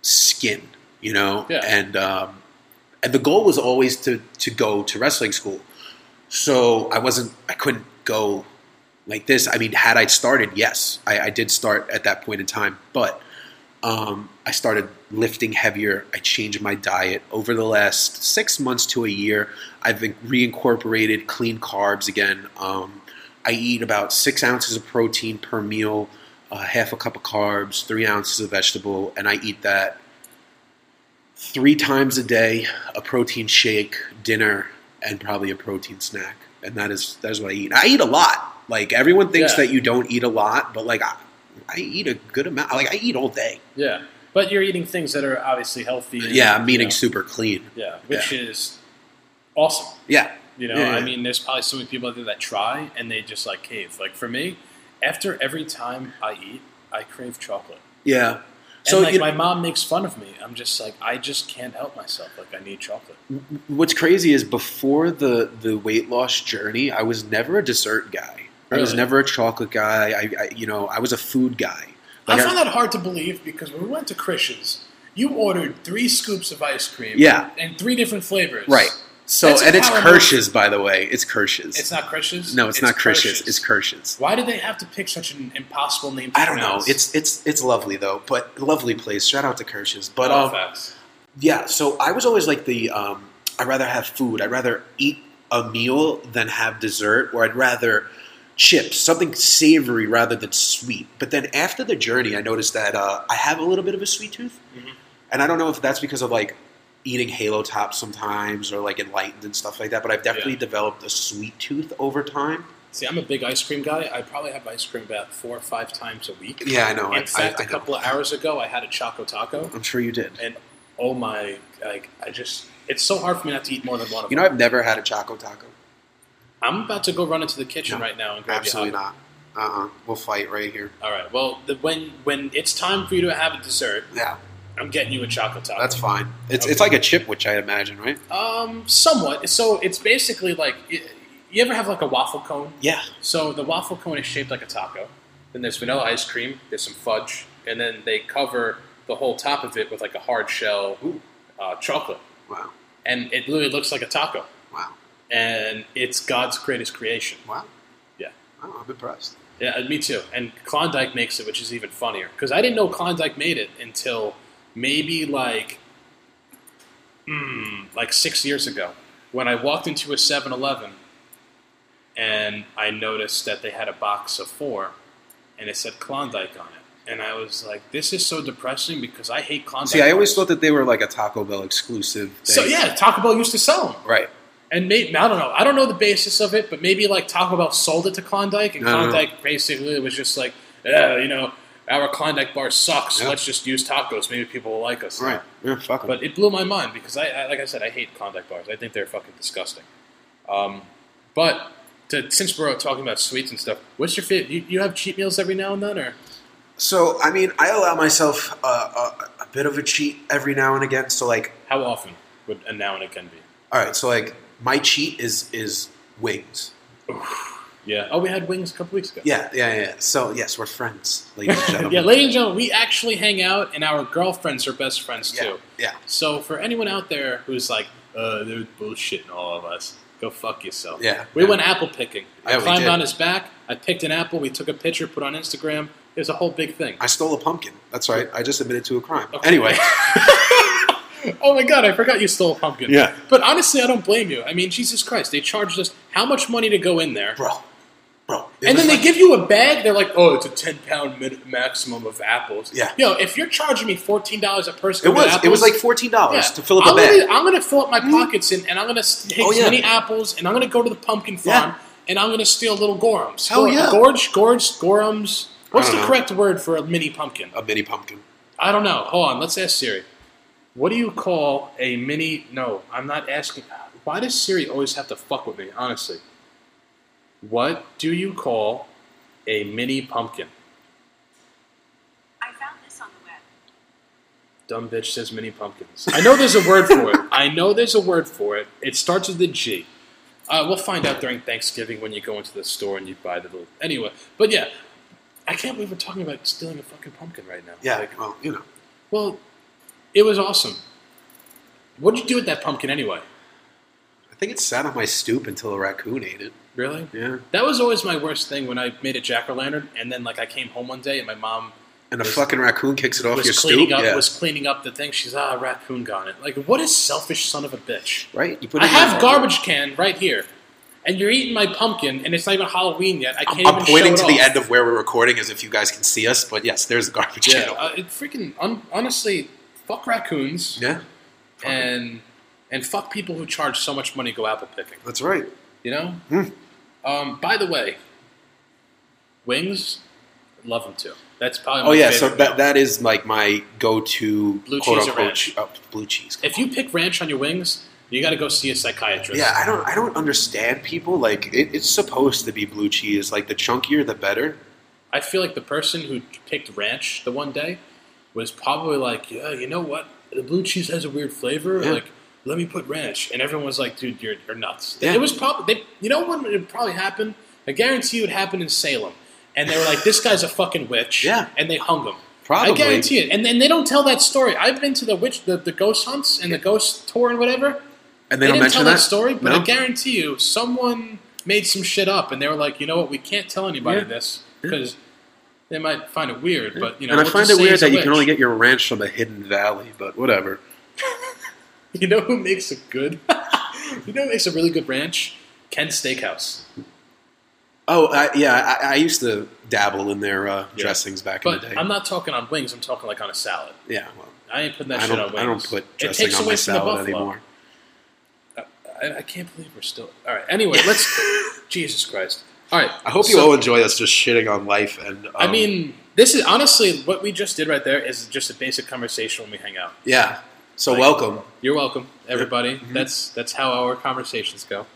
skin, you know. Yeah. And um, and the goal was always to to go to wrestling school. So I wasn't, I couldn't go like this. I mean, had I started, yes, I, I did start at that point in time, but um, I started lifting heavier. I changed my diet over the last six months to a year. I've reincorporated clean carbs again. Um, I eat about six ounces of protein per meal, uh, half a cup of carbs, three ounces of vegetable, and I eat that three times a day. A protein shake, dinner, and probably a protein snack, and that is that is what I eat. I eat a lot. Like everyone thinks Yeah. that you don't eat a lot, but like I, I eat a good amount. Like I eat all day. Yeah, but you're eating things that are obviously healthy. and, Yeah, I'm you eating know, super clean. yeah, which is awesome. Yeah, You know, Yeah, I mean, there's probably so many people out there that try and they just like cave. Like for me, after every time I eat, I crave chocolate. yeah. So So like you my mom makes fun of me. I'm just like I just can't help myself. Like I need chocolate. what's crazy is before the the weight loss journey, I was never a dessert guy. I was never a chocolate guy. I, I you know I was a food guy. Like I find that hard to believe because when we went to Christian's, you ordered three scoops of ice cream. Yeah. And three different flavors. Right. So That's and it's Kirsch's, by the way. It's Kirsch's. It's not Krish's. no, it's, not Kirsch's. Kirsch's. It's Kirsch's. Why did they have to pick such an impossible name? I don't know. It's it's it's lovely though, but lovely place. Shout out to Kirsch's. But um, facts. yeah. So I was always like the um, I'd rather have food. I'd rather eat a meal than have dessert, or I'd rather chips, something savory rather than sweet. But then after the journey, I noticed that uh, I have a little bit of a sweet tooth, Mhm. and I don't know if that's because of like eating Halo Top sometimes or like enlightened and stuff like that. But I've definitely Yeah. developed a sweet tooth over time. See, I'm a big ice cream guy. I probably have ice cream about four or five times a week. Yeah, I know. I- In fact, I- I a know. couple of hours ago, I had a Choco Taco, I'm sure you did. and oh my, like, I just, it's so hard for me not to eat more than one of You know, them. I've never had a Choco Taco. I'm about to go run into the kitchen No, right now and grab Absolutely you a hot not. Uh uh We'll fight right here. All right. Well, the, when when it's time for you to have a dessert, Yeah, I'm getting you a chocolate Taco. that's fine. It's Okay. it's like a chip, which I imagine, right? um somewhat. So it's basically like you ever have like a waffle cone? Yeah. So the waffle cone is shaped like a taco. Then there's vanilla ice cream. There's some fudge, and then they cover the whole top of it with like a hard shell uh, chocolate, Wow. and it literally looks like a taco. And it's God's greatest creation. Wow. Yeah. Oh, I'm impressed. Yeah, uh, me too. And Klondike makes it, which is even funnier because I didn't know Klondike made it until maybe like, mm, like six years ago when I walked into a 7-Eleven and I noticed that they had a box of four and it said Klondike on it, and I was like, "This is so depressing because I hate Klondike." See, I always bars. thought that they were like a Taco Bell exclusive. Thing. So yeah, Taco Bell used to sell them. Right. And maybe, I don't know. I don't know the basis of it, but maybe like Taco Bell sold it to Klondike, and. Klondike basically was just like, yeah, you know, our Klondike bar sucks. Yeah. Let's just use tacos. Maybe people will like us. Right. Yeah. Fuck. But it blew my mind because I, I, like I said, I hate Klondike bars. I think they're fucking disgusting. Um, but to, since we're talking about sweets and stuff, what's your favorite? You, you have cheat meals every now and then, or So, I mean, I allow myself a, a, a bit of a cheat every now and again. So, like, how often would a now and can be? all right, so like my cheat is is wings. Yeah. Oh, we had wings a couple weeks ago. Yeah, yeah, yeah. So, yes, we're friends, ladies and gentlemen. yeah, ladies and gentlemen, we actually hang out, and our girlfriends are best friends yeah, too. yeah. So for anyone out there who's like, uh, they're bullshitting all of us, go fuck yourself. Yeah, We yeah. went apple picking. I Yeah, climbed on his back. I picked an apple. We took a picture, put on Instagram. It was a whole big thing. I stole a pumpkin. That's right. I just admitted to a crime. Okay. Anyway, oh my god, I forgot you stole a pumpkin. Yeah. But honestly, I don't blame you. I mean, Jesus Christ, they charged us how much money to go in there? bro, bro. And then they give you a bag. They're like, "Oh, it's a ten pound min- maximum of apples." Yeah. Yo, if you're charging me fourteen dollars a person, It was. It was like fourteen dollars Yeah. to fill up a I'm bag. Gonna, I'm gonna fill up my hmm? pockets and, and I'm gonna take Oh, yeah. many apples and I'm gonna go to the pumpkin farm Yeah. and I'm gonna steal little gorums. Hell Gor- yeah. Gorge, gorge, gorums. What's the know. correct word for a mini pumpkin? a mini pumpkin. I don't know. Hold on. Let's ask Siri. What do you call a mini? No, I'm not asking. Why does Siri always have to fuck with me? Honestly. What do you call a mini pumpkin? I found this on the web. Dumb bitch says mini pumpkins. I know there's a word for it. I know there's a word for it. It starts with a G. Uh, we'll find out during Thanksgiving when you go into the store and you buy the little. Anyway, but yeah, I can't believe we're talking about stealing a fucking pumpkin right now. Yeah. Like, well, you know. well, it was awesome. What did you do with that pumpkin anyway? I think it sat on my stoop until a raccoon ate it. Really? Yeah. That was always my worst thing when I made a jack o' lantern, and then like I came home one day and my mom And a Was- fucking raccoon kicks it off your stoop. up yeah. was cleaning up the thing. She's ah, a raccoon got it. Like, what a selfish son of a bitch. right. You put. I in have garbage can right here, and you're eating my pumpkin, and it's not even Halloween yet. I can't I'm even pointing to it the end of where we're recording as if you guys can see us, but yes, there's the garbage Yeah, can. uh, it freaking un- honestly, fuck raccoons yeah. and and fuck people who charge so much money to go apple picking. That's right. You know. Hmm. Um, by the way, wings, love them too. That's probably my Oh yeah, so that that is like my go-to Blue cheese or unquote ranch? oh, blue cheese. If you pick ranch on your wings, you got to go see a psychiatrist. Yeah, I don't I don't understand people like it, it's supposed to be blue cheese. Like the chunkier, the better. I feel like the person who picked ranch the one day was probably like, yeah, you know what? The blue cheese has a weird flavor. Yeah. Like, let me put ranch. And everyone was like, dude, you're, you're nuts. Yeah. It was probably, they, you know when it would probably happen? I guarantee you it happened in Salem. And they were like, this guy's a fucking witch. Yeah. And they hung him. Probably. I guarantee it. And then they don't tell that story. I've been to the witch, the, the ghost hunts and the ghost tour and whatever. And they, They don't didn't mention tell that that story, but No? I guarantee you, someone made some shit up, and they were like, you know what, we can't tell anybody Yeah. this because they might find it weird. But you know, and I we'll find it weird that you can only get your ranch from a hidden valley, but whatever. You know who makes a good? you know who makes a really good ranch? Ken's Steakhouse. Oh, I, yeah, I, I used to dabble in their uh, Yeah. dressings back in the day. I'm not talking on wings. I'm talking like on a salad. yeah, well, I ain't putting that I shit on wings. I don't put It dressing takes on away my salad anymore. I, I can't believe we're still. All right. Anyway, let's. Jesus Christ. All right. I hope you all enjoy us just shitting on life. And um, I mean, this is honestly what we just did right there is just a basic conversation when we hang out. yeah. So Like- welcome. You're welcome, everybody. Mm-hmm. That's that's how our conversations go.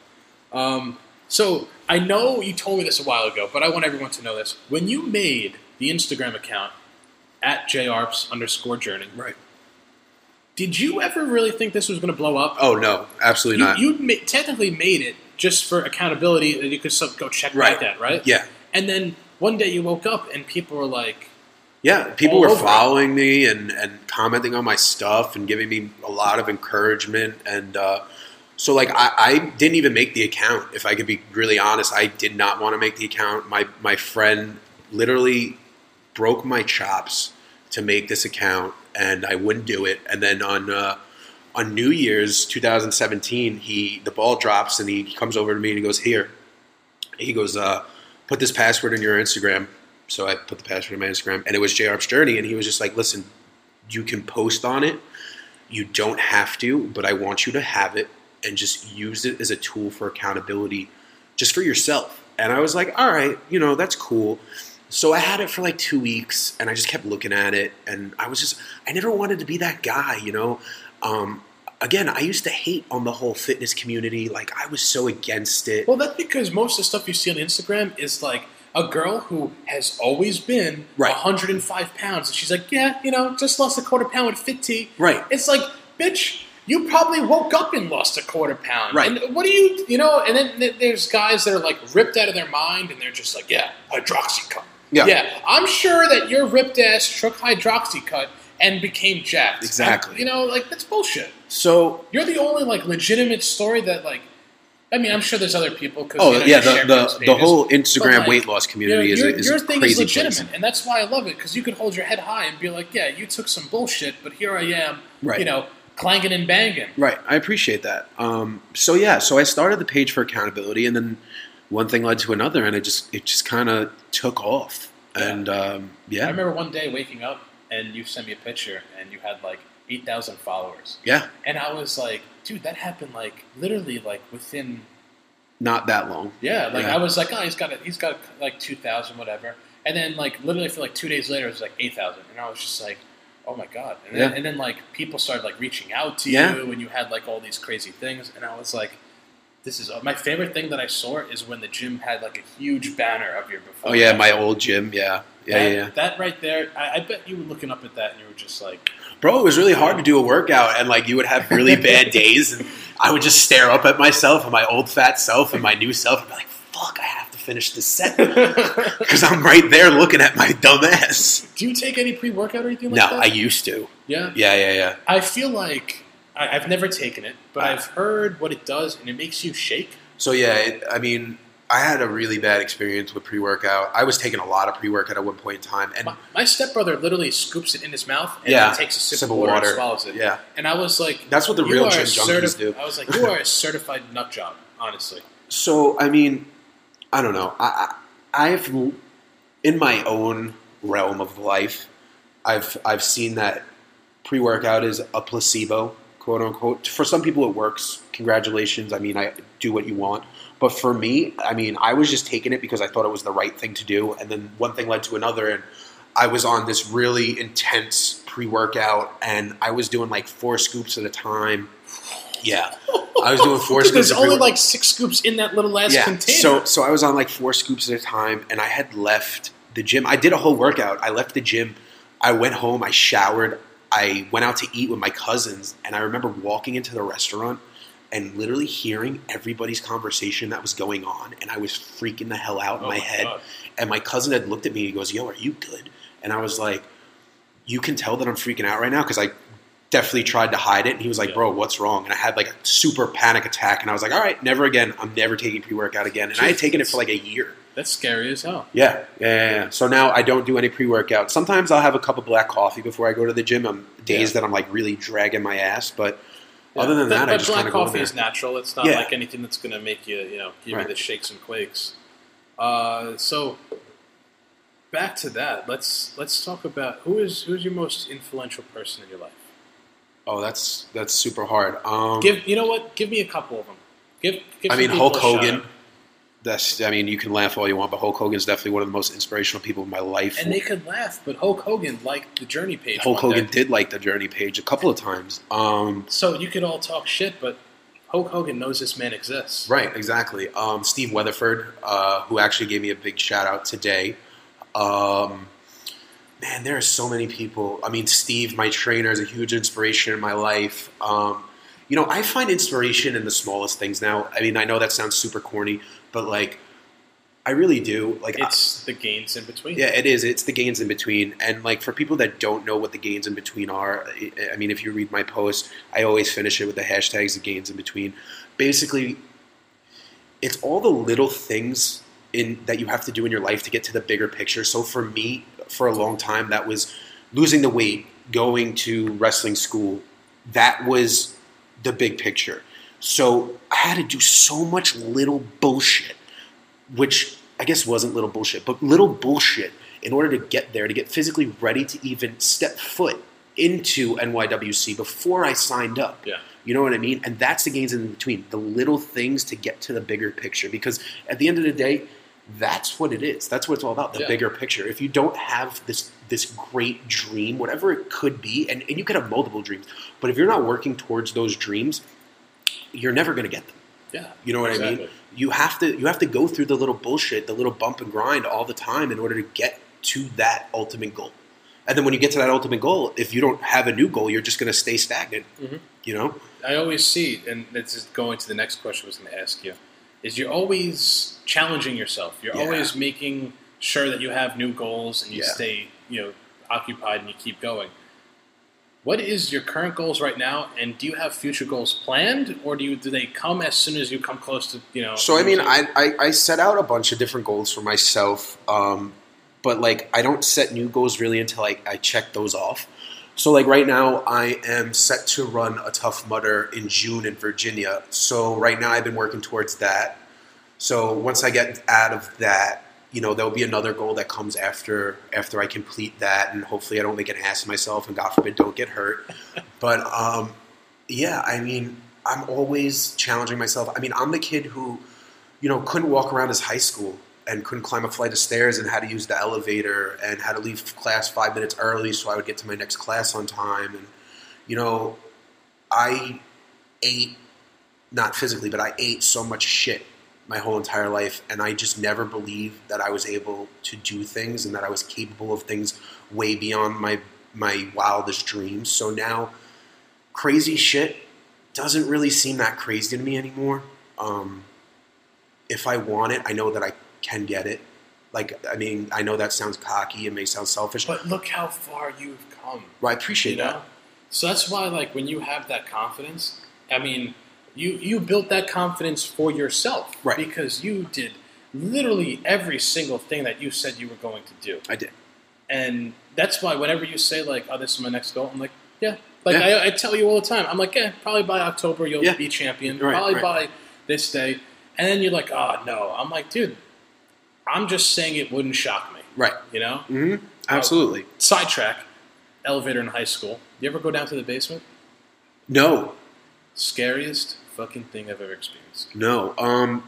Um, so I know you told me this a while ago, but I want everyone to know this. When you made the Instagram account at jarps underscore journey, Right. did you ever really think this was going to blow up? Oh no, absolutely you not. you ma- technically made it just for accountability that you could sub- go check Right. that, right? yeah, And then one day you woke up and people were like, yeah. People were over it. following me and and commenting on my stuff and giving me a lot of encouragement. And uh, so, like, I, I didn't even make the account. If I could be really honest, I did not want to make the account. My my friend literally broke my chops to make this account, and I wouldn't do it. And then on uh, on New Year's 2017, he the ball drops and he comes over to me and he goes, "Here." He goes, uh, "Put this password in your Instagram." So I put the password in my Instagram, and it was JR's Journey, and he was just like, "Listen, you can post on it. You don't have to, but I want you to have it and just use it as a tool for accountability, just for yourself." And I was like, "All right, you know, that's cool." So I had it for like two weeks, and I just kept looking at it, and I was just, I never wanted to be that guy, you know. Um, again, I used to hate on the whole fitness community. Like I was so against it. Well, that's because most of the stuff you see on Instagram is like a girl who has always been Right. 105 pounds, and she's like, "Yeah, you know, just lost a quarter pound with FitTea." Right. It's like, bitch, you probably woke up and lost a quarter pound. Right. And what do you, you know? And then there's guys that are like ripped out of their mind, and they're just like, "Yeah, hydroxycut." Yeah. Yeah, I'm sure that your ripped ass took hydroxycut and became jacked. Exactly. You know, like that's bullshit. So You're the only like legitimate story that like. I mean, I'm sure there's other people. Cause, Oh you know, yeah, you the, the, the whole Instagram like, weight loss community your, is, your, a, is your thing crazy is legitimate, place. and that's why I love it because you could hold your head high and be like, "Yeah, you took some bullshit, but here I am, Right. you know, clanging and banging." Right, I appreciate that. Um, so yeah, so I started the page for accountability, and then one thing led to another, and it just it just kind of took off. And um, yeah, I remember one day waking up and you sent me a picture and you had like eight thousand followers, yeah, and I was like, "Dude, that happened like literally like within not that long. yeah." Like Yeah. I was like, "Oh, he's got a, he's got like two thousand, whatever," and then like literally for like two days later, it was like eight thousand, and I was just like. Oh my god! And then, Yeah. and then like people started like reaching out to Yeah. you, and you had like all these crazy things, and I was like, "This is my favorite thing that I saw is when the gym had like a huge banner of your before." Oh yeah, my old gym. Yeah, yeah, that, yeah. That right there, I, I bet you were looking up at that and you were just like, Bro, it was really hard to do a workout, and like you would have really bad days, and I would just stare up at myself and my old fat self and my new self, and be like, "Fuck, I have to finish this set," because I'm right there looking at my dumb ass. "Do you take any pre-workout or anything like that? No, that?" I used to. yeah, Yeah, yeah, yeah. I feel like I, I've never taken it, but Ah. I've heard what it does, and it makes you shake. So yeah, it, I mean, I had a really bad experience with pre-workout. I was taking a lot of pre-workout at one point in time, and My, my stepbrother literally scoops it in his mouth and Yeah, takes a sip, of water, and swallows it. Yeah, And I was like, that's what the real gym a junkies do. I was like, you are a certified nut job, honestly. So I mean, I don't know. I, I I've in my own realm of life, I've I've seen that pre-workout is a placebo, quote unquote. For some people, it works. Congratulations. I mean, I do what you want. But for me, I mean, I was just taking it because I thought it was the right thing to do, and then one thing led to another, and I was on this really intense pre-workout, and I was doing like four scoops at a time. Yeah, I was doing four scoops. There's only like six scoops in that little last yeah. container. So so I was on like four scoops at a time, and I had left the gym. I did a whole workout. I left the gym. I went home. I showered. I went out to eat with my cousins, and I remember walking into the restaurant and literally hearing everybody's conversation that was going on, and I was freaking the hell out in Oh my my head. God. And my cousin had looked at me. and He goes, "Yo, are you good?" And I was like, "You can tell that I'm freaking out right now because I definitely tried to hide it. And he was like, Yeah. "Bro, what's wrong?" And I had like a super panic attack, and I was like, "All right, never again. I'm never taking pre workout again." And I had taken it for like a year. That's scary as hell. Yeah, yeah, yeah. So now I don't do any pre workout. Sometimes I'll have a cup of black coffee before I go to the gym. On days Yeah. that I'm like really dragging my ass, but other than But- that, I but just black coffee is natural. It's not Yeah. like anything that's going to make you, you know, give Right. you the shakes and quakes. Uh, so back to that. Let's let's talk about who is who's your most influential person in your life. Oh, that's that's super hard. Um, Give you know what? Give me a couple of them. Give. give I mean, Hulk Hogan. That's. I mean, you can laugh all you want, but Hulk Hogan is definitely one of the most inspirational people in my life. And they could laugh, but Hulk Hogan liked the Journey page. Hulk Hogan day. did like the Journey page a couple of times. Um, So you could all talk shit, but Hulk Hogan knows this man exists. right, exactly. Um, Steve Weatherford, uh, who actually gave me a big shout out today. Um, man, there are so many people. I mean, Steve, my trainer, is a huge inspiration in my life. Um, you know, I find inspiration in the smallest things now. I mean, I know that sounds super corny, but like, I really do. Like, I- It's the gains in between. Yeah, it is. It's the gains in between, and like for people that don't know what the gains in between are, I- I mean, if you read my post, I always finish it with the hashtags the gains in between. Basically, it's all the little things in that you have to do in your life to get to the bigger picture. So for me, for a long time, that was losing the weight, going to wrestling school. That was the big picture. So I had to do so much little bullshit which I guess wasn't little bullshit, but little bullshit in order to get there, to get physically ready to even step foot into NYWC before I signed up. Yeah. You know what I mean? And that's the gains in between, the little things to get to the bigger picture. Because at the end of the day, that's what it is. That's what it's all about, the Yeah. bigger picture. If you don't have this this great dream, whatever it could be, and, and you could have multiple dreams, but if you're not working towards those dreams, you're never going to get them. Yeah. You know what I mean? You have to you have to go through the little bullshit, the little bump and grind all the time in order to get to that ultimate goal. And then when you get to that ultimate goal, if you don't have a new goal, you're just going to stay stagnant. Mhm. You know? I always see, and this is going to the next question I was going to ask you, is you're always challenging yourself. You're Yeah. always making sure that you have new goals and you Yeah. stay, you know, occupied and you keep going. What is your current goals right now, and do you have future goals planned, or do you do they come as soon as you come close to you know? So I mean. I, I I set out a bunch of different goals for myself, um, but like I don't set new goals really until I, I check those off. So like right now, I am set to run a Tough Mudder in June in Virginia. So right now, I've been working towards that. So once I get out of that, you know, there'll be another goal that comes after after I complete that, and hopefully, I don't make an ass of myself, and God forbid, don't get hurt. But um, yeah, I mean, I'm always challenging myself. I mean, I'm the kid who, you know, couldn't walk around his high school and couldn't climb a flight of stairs and had to use the elevator and had to leave class five minutes early so I would get to my next class on time. And, you know, I ate, not physically, but I ate so much shit my whole entire life. And I just never believed that I was able to do things and that I was capable of things way beyond my, my wildest dreams. So now, crazy shit doesn't really seem that crazy to me anymore. Um, if I want it, I know that I can get it. Like, I mean, I know that sounds cocky. It may sound selfish. but look how far you've come. well, I appreciate you know that. so that's why like when you have that confidence i mean you you built that confidence for yourself Right. because you did literally every single thing that you said you were going to do I did. and that's why whenever you say like oh this is my next goal i'm like yeah like Yeah. I, I tell you all the time i'm like yeah probably by october you'll Yeah. be champion Right, probably right. by this day and then you're like oh no i'm like dude i'm just saying it wouldn't shock me Right. you know hmm Absolutely. sidetrack elevator in high school you ever go down to the basement No. Scariest fucking thing I've ever experienced. No. Um,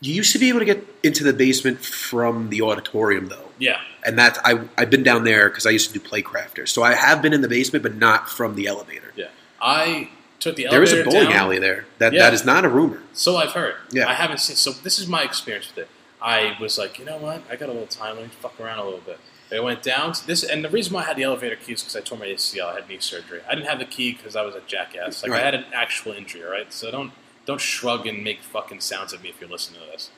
you used to be able to get into the basement from the auditorium, though. Yeah. And that's I I've been down there because I used to do play crafters. So I have been in the basement, but not from the elevator. Yeah. I took the There is a bowling down. alley there. That Yeah. that is not a rumor. So I've heard. Yeah. I haven't seen. So this is my experience with it. I was like, you know what? I got a little time. Let me fuck around a little bit. I went down to this, and the reason why I had the elevator key is because I tore my ACL. I had knee surgery. I didn't have the key because I was a jackass. Like Right. I had an actual injury. All right. So don't don't shrug and make fucking sounds at me if you're listening to this.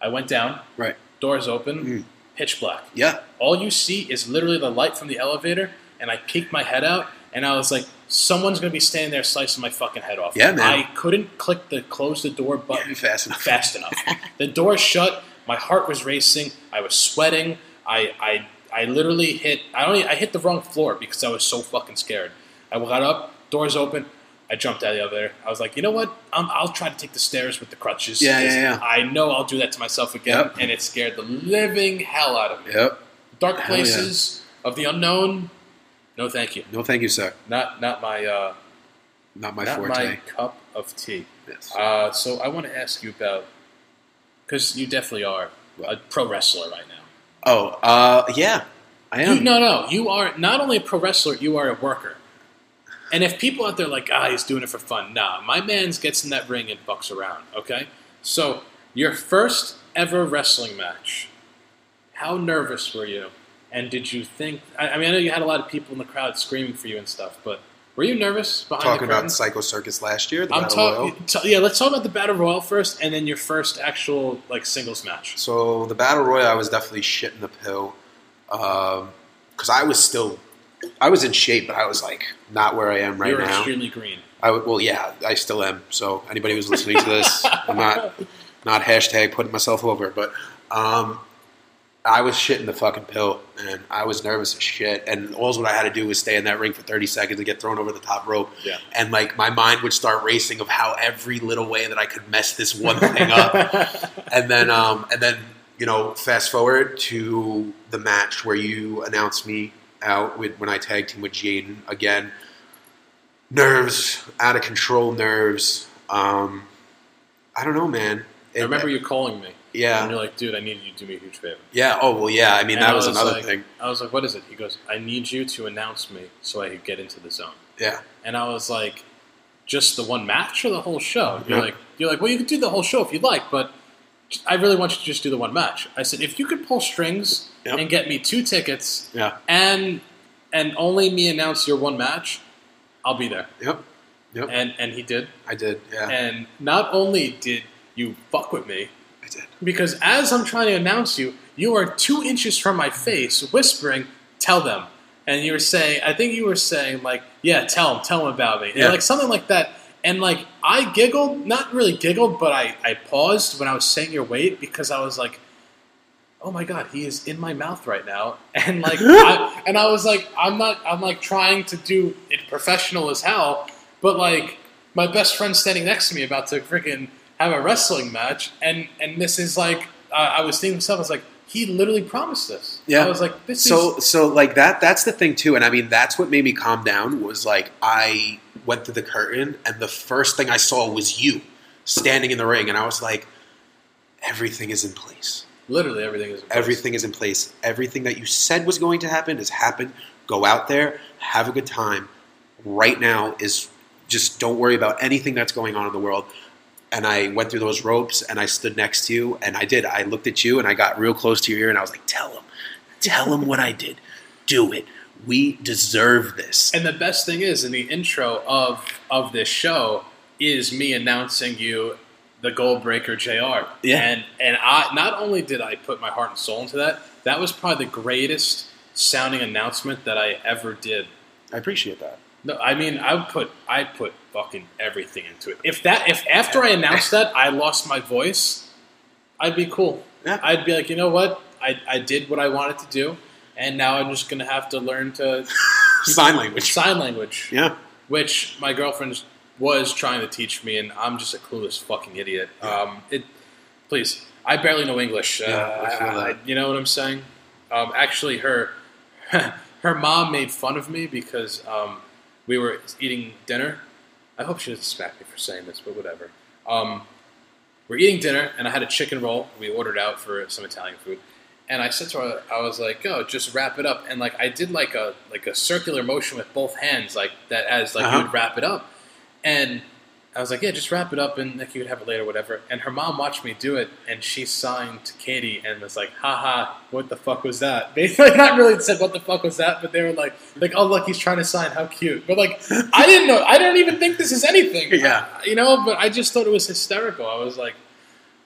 I went down. Right. Doors open. Mm. Pitch black. Yeah. all you see is literally the light from the elevator, and I peeked my head out, and I was like, someone's gonna be standing there slicing my fucking head off. Yeah, man. I couldn't click the close the door button Yeah, fast enough. fast enough. the door shut. My heart was racing. I was sweating. I I I literally hit. I only I hit the wrong floor because I was so fucking scared. I got up. Doors open. I jumped out of the elevator. I was like, you know what? i I'll try to take the stairs with the crutches. Yeah, yeah, yeah. I know I'll do that to myself again, Yep. and it scared the living hell out of me. Yep. Dark Hell yeah. places of the unknown. No, thank you. No, thank you, sir. Not not my uh, Not my not forte. my cup of tea. Yes. Uh, so I want to ask you about because you definitely are a pro wrestler right now. Oh, uh, yeah, I am. You, no, no, you are not only a pro wrestler, you are a worker. And if people out there are like, ah, he's doing it for fun, nah, my man's gets in that ring and bucks around. Okay, so your first ever wrestling match. How nervous were you? And did you think? I, I mean, I know you had a lot of people in the crowd screaming for you and stuff, but were you nervous behind? Talking about? Psycho Circus last year. The I'm talking. yeah, let's talk about the battle royal first, and then your first actual like singles match. So the battle royal, I was definitely shitting the pill because I was still, I was in shape, but I was like not where I am right you were now. extremely green. I would, well, yeah, I still am. So anybody who's listening to this, I'm not not hashtag putting myself over, but um, I was shitting the fucking pill, and I was nervous as shit. And all what I had to do was stay in that ring for 30 seconds and get thrown over the top rope. Yeah. And like my mind would start racing of how every little way that I could mess this one thing up. and then um, and then you know fast forward to the match where you announced me out with when I tag team with Jaden again. Nerves, out of control nerves. Um, I don't know, man. I remember you calling me. Yeah. And you're like, dude, I need you to do me a huge favor. Yeah. Oh well. Yeah. I mean, And that I was, another like- thing. I was like, what is it? He goes, I need you to announce me so I could get into the zone. Yeah. And I was like, just the one match or the whole show? You're Yeah. like, you're like, well, you could do the whole show if you'd like, but I really want you to just do the one match. I said, if you could pull strings Yep. and get me two tickets Yeah. and and only me announce your one match, I'll be there. Yep. Yep. And and he did. I did. Yeah. And not only did you fuck with me, Because as I'm trying to announce you, you are two inches from my face, whispering, "Tell them." And you were saying, I think you were saying like, "Yeah, tell them, tell them about me," And, Yeah. like something like that. And like I giggled, not really giggled, but I I paused when I was saying your weight because I was like, "Oh my god, he is in my mouth right now," and like, I, and I was like, I'm not, I'm like trying to do it professional as hell, but like my best friend standing next to me about to freaking have a wrestling match, and and this is like uh, I was thinking to myself, I was like, he literally promised this. Yeah. I was like, this so is so like that that's the thing too and i mean that's what made me calm down was like i went through the curtain and the first thing i saw was you standing in the ring and i was like everything is in place literally everything is in place. everything is in place everything that you said was going to happen has happened go out there have a good time right now is just don't worry about anything that's going on in the world and I went through those ropes and I stood next to you and I did. I looked at you and I got real close to your ear and I was like, "Tell him, tell him what I did. Do it. We deserve this." And the best thing is, in the intro of of this show, is me announcing you the Goalbreaker Jr. Yeah. And and I not only did I put my heart and soul into that, that was probably the greatest sounding announcement that I ever did. I appreciate that. No, I mean I put I put fucking everything into it. If that if after I announced that I lost my voice, I'd be cool. Yeah. I'd be like, you know what? I, I did what I wanted to do, and now I'm just gonna have to learn to Sign language. sign language Yeah. which my girlfriend was trying to teach me, and I'm just a clueless fucking idiot. Um, it, please, I barely know English. Uh, I I- you know what I'm saying? Um, actually, her her mom made fun of me because um, we were eating dinner. I hope she doesn't smack me for saying this, but whatever. Um, we're eating dinner, and I had a chicken roll. We ordered out for some Italian food, and I said to her, I was like, "Oh, just wrap it up." And like I did like a like a circular motion with both hands, like that, as like Uh-huh. you would wrap it up. And I was like, "Yeah, just wrap it up, and like you could have it later, whatever." And her mom watched me do it, and she signed to Katie and was like, "Haha, what the fuck was that?" They like not really said what the fuck was that, but they were like, "Like, oh look, he's trying to sign. How cute!" But like, I didn't know. I don't even think this is anything. Yeah. you know. But I just thought it was hysterical. I was like,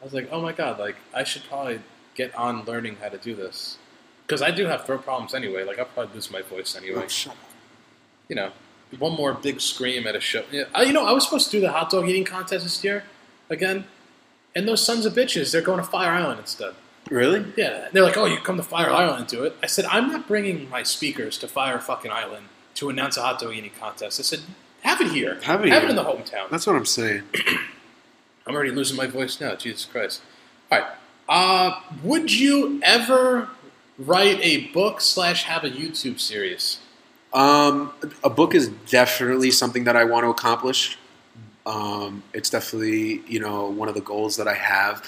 I was like, oh my god, like I should probably get on learning how to do this because I do have throat problems anyway. Like I'll probably lose my voice anyway. Oh, shut up. You know, one more big scream at a show. Yeah, I- you know, I was supposed to do the hot dog eating contest this year again, and those sons of bitches, they're going to Fire Island instead. Really? Yeah, they're like, "Oh, you come to Fire Island and do it." I said, "I'm not bringing my speakers to Fire fucking Island to announce a hot dog eating contest." I said, "Have it here. Have it Have here. it in the hometown." That's what I'm saying. I'm already losing my voice now. Jesus Christ. All right. Uh, would you ever write a book slash have a YouTube series? Um, a book is definitely something that I want to accomplish. Um, it's definitely you know one of the goals that I have.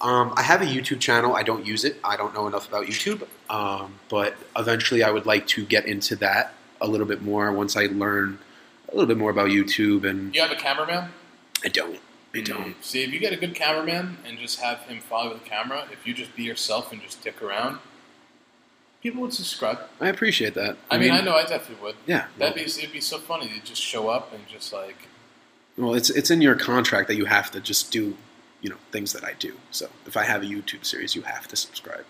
Um, I have a YouTube channel. I don't use it. I don't know enough about YouTube, um, but eventually I would like to get into that a little bit more once I learn a little bit more about YouTube. And You have a cameraman? I don't. I don't. See, if you get a good cameraman and just have him follow the camera, if you just be yourself and just dick around, people would subscribe. I appreciate that. I, mean, I know I definitely would. Yeah. That'd be it'd be so funny to just show up and just like Well, it's it's in your contract that you have to just do, you know, things that I do. So if I have a YouTube series, you have to subscribe.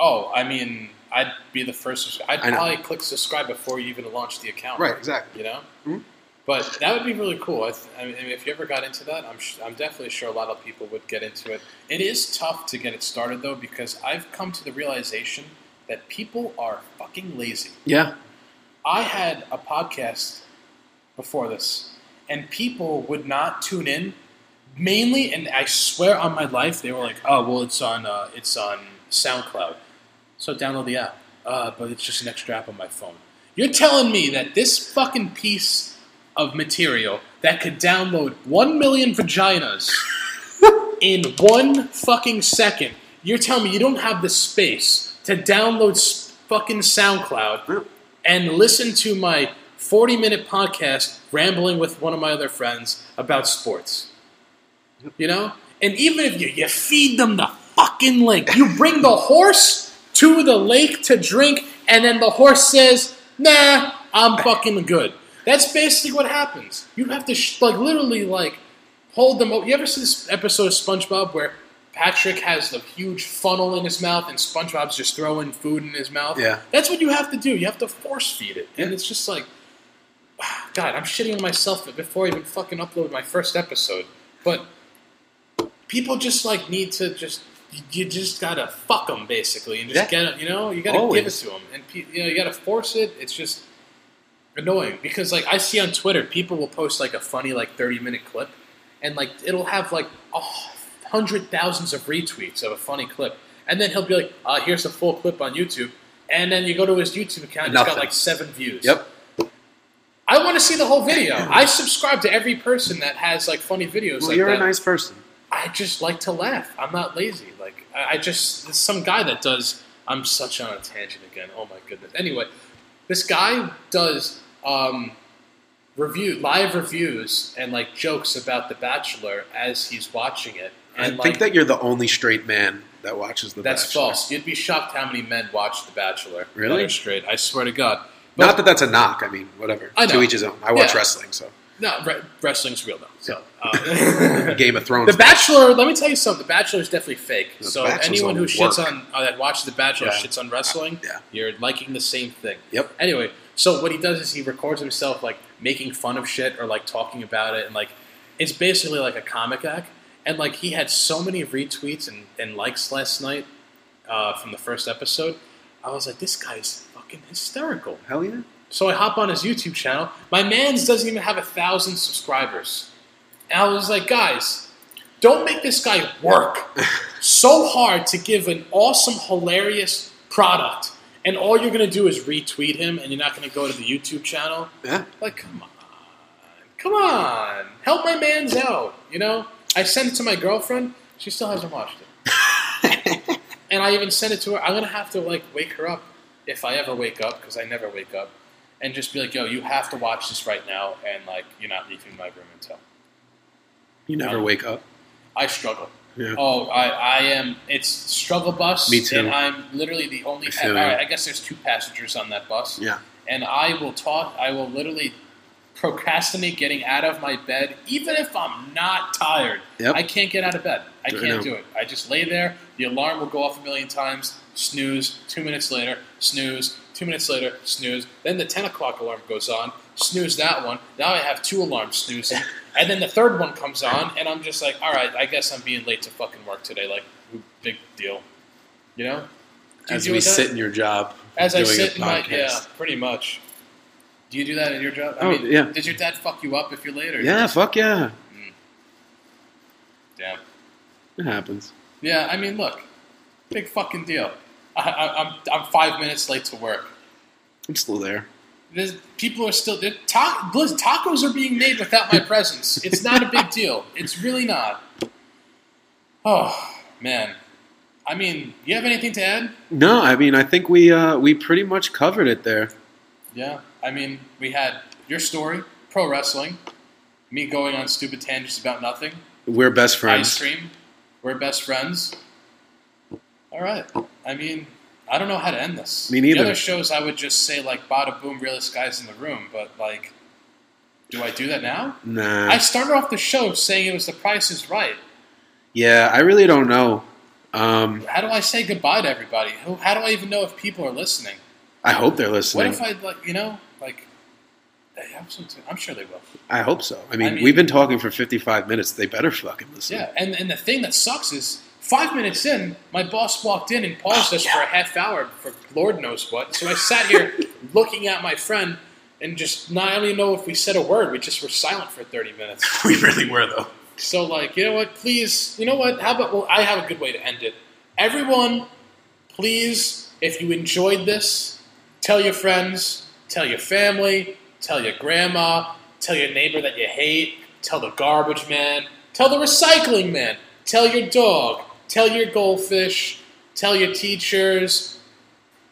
oh, I mean, I'd be the first. to- I'd I probably click subscribe before you even launch the account. Right. Exactly. You know. Mhm. But that would be really cool. I, th- I mean, if you ever got into that, I'm sh- I'm definitely sure a lot of people would get into it. It is tough to get it started though because I've come to the realization that people are fucking lazy. Yeah. I had a podcast before this, and people would not tune in. Mainly, and I swear on my life, they were like, "Oh, well, it's on uh, it's on SoundCloud, so download the app." Uh, but it's just an extra app on my phone. You're telling me that this fucking piece of material that could download one million vaginas in one fucking second. You're telling me you don't have the space to download fucking SoundCloud and listen to my 40 minute podcast rambling with one of my other friends about sports. You know? And even if you, you feed them the fucking link, you bring the horse to the lake to drink, and then the horse says, nah, I'm fucking good. That's basically what happens. You have to, sh- like, literally, like, hold them. o- You ever see this episode of SpongeBob where Patrick has the huge funnel in his mouth and SpongeBob's just throwing food in his mouth? Yeah. That's what you have to do. You have to force feed it. And it's just like, God, I'm shitting on myself before I even fucking upload my first episode. But people just like need to just you- just gotta fuck them basically and just Yeah. get them. You know, you gotta Always. give it to them, and you know you gotta force it. It's just annoying because like I see on Twitter, people will post like a funny like 30 minute clip, and like it'll have like a hundred thousands of retweets of a funny clip, and then he'll be like, uh, "Here's the full clip on YouTube." And then you go to his YouTube account, and it's got like seven views. Yep. I want to see the whole video. I subscribe to every person that has like funny videos Well, like you're that. a nice person. I just like to laugh. I'm not lazy. Like I, I just there's some guy that does. I'm such on a tangent again. Oh my goodness. Anyway, this guy does um, review live reviews and like jokes about The Bachelor as he's watching it. I And think that you're the only straight man that watches the. Bachelor. That's Bachelor. false. You'd be shocked how many men watch The Bachelor. that Really? are straight. I swear to God. Not that that's a knock. I mean, whatever. I know. To each his own. I watch Yeah. wrestling, so No, re- wrestling's real though. So. Uh, Game of Thrones. The Bachelor. Let me tell you something. The Bachelor is definitely fake. The so Bachelor's anyone who all shits work. on uh, that watches The Bachelor Yeah. shits on wrestling. Yeah. You're liking the same thing. Yep. Anyway, so what he does is he records himself like making fun of shit or like talking about it, and like it's basically like a comic act. And like he had so many retweets and, and likes last night uh, from the first episode. I was like, this guy's fucking hysterical. Hell yeah. So I hop on his YouTube channel. My man's doesn't even have a thousand subscribers. And I was like, guys, don't make this guy work so hard to give an awesome, hilarious product. And all you're going to do is retweet him and you're not going to go to the YouTube channel. Yeah. Like, come on. Come on. Help my man's out. You know? I sent it to my girlfriend. She still hasn't watched it. and I even sent it to her. I'm going to have to, like, wake her up if I ever wake up, because I never wake up, and just be like, yo, you have to watch this right now, and, like, you're not leaving my room until. You never Um, wake up. I struggle. Yeah. Oh, I, I am. It's struggle bus. Me too. And I'm literally the only. I right. I guess there's two passengers on that bus. Yeah. And I will talk. I will literally procrastinate getting out of my bed, even if I'm not tired. Yep. I can't get out of bed. I I can't know. do it. I just lay there. The alarm will go off a million times. Snooze. Two minutes later, snooze. Two minutes later, snooze. Then the 10 o'clock alarm goes on. Snooze that one. Now I have two alarms snoozing. And then the third one comes on, and I'm just like, all right, I guess I'm being late to fucking work today. Like, big deal. You know? You As we sit in your job, As I sit in my yeah, pretty much. Do you do that in your job? I Oh, mean, yeah. Did your dad fuck you up if you're late? Or Yeah, fuck yeah, Damn. it happens. Yeah, I mean, look, big fucking deal. I, I, I'm I'm five minutes late to work. I'm still there. There's, people are still there- ta- tacos are being made without my presence. It's not a big deal. It's really not. Oh man, I mean, you have anything to add? No, I mean, I think we uh, we pretty much covered it there. Yeah, I mean, we had your story, pro wrestling, me going on stupid tangents about nothing. We're best friends. Ice cream. We're best friends. All right. I mean, I don't know how to end this. Me neither. The other shows, I would just say like "Bada boom, realest guys in the room," but like, do I do that now? Nah. I started off the show saying it was The Price is Right. yeah, I really don't know. Um, How do I say goodbye to everybody? How do I even know if people are listening? I hope they're listening. What if I like, you know, they I'm sure they will. I hope so. I mean, I mean- we've been talking for 55 minutes. They better fucking listen. Yeah, and and the thing that sucks is five minutes in, my boss walked in and paused oh, us for a half hour for Lord knows what. So I sat here looking at my friend and just not I don't even know if we said a word. We just were silent for thirty minutes. we really were, though. So like, you know what? Please, you know what? How about? Well, I have a good way to end it. Everyone, please, if you enjoyed this, tell your friends, tell your family, tell your grandma, tell your neighbor that you hate, tell the garbage man, tell the recycling man, tell your dog, tell your goldfish, tell your teachers.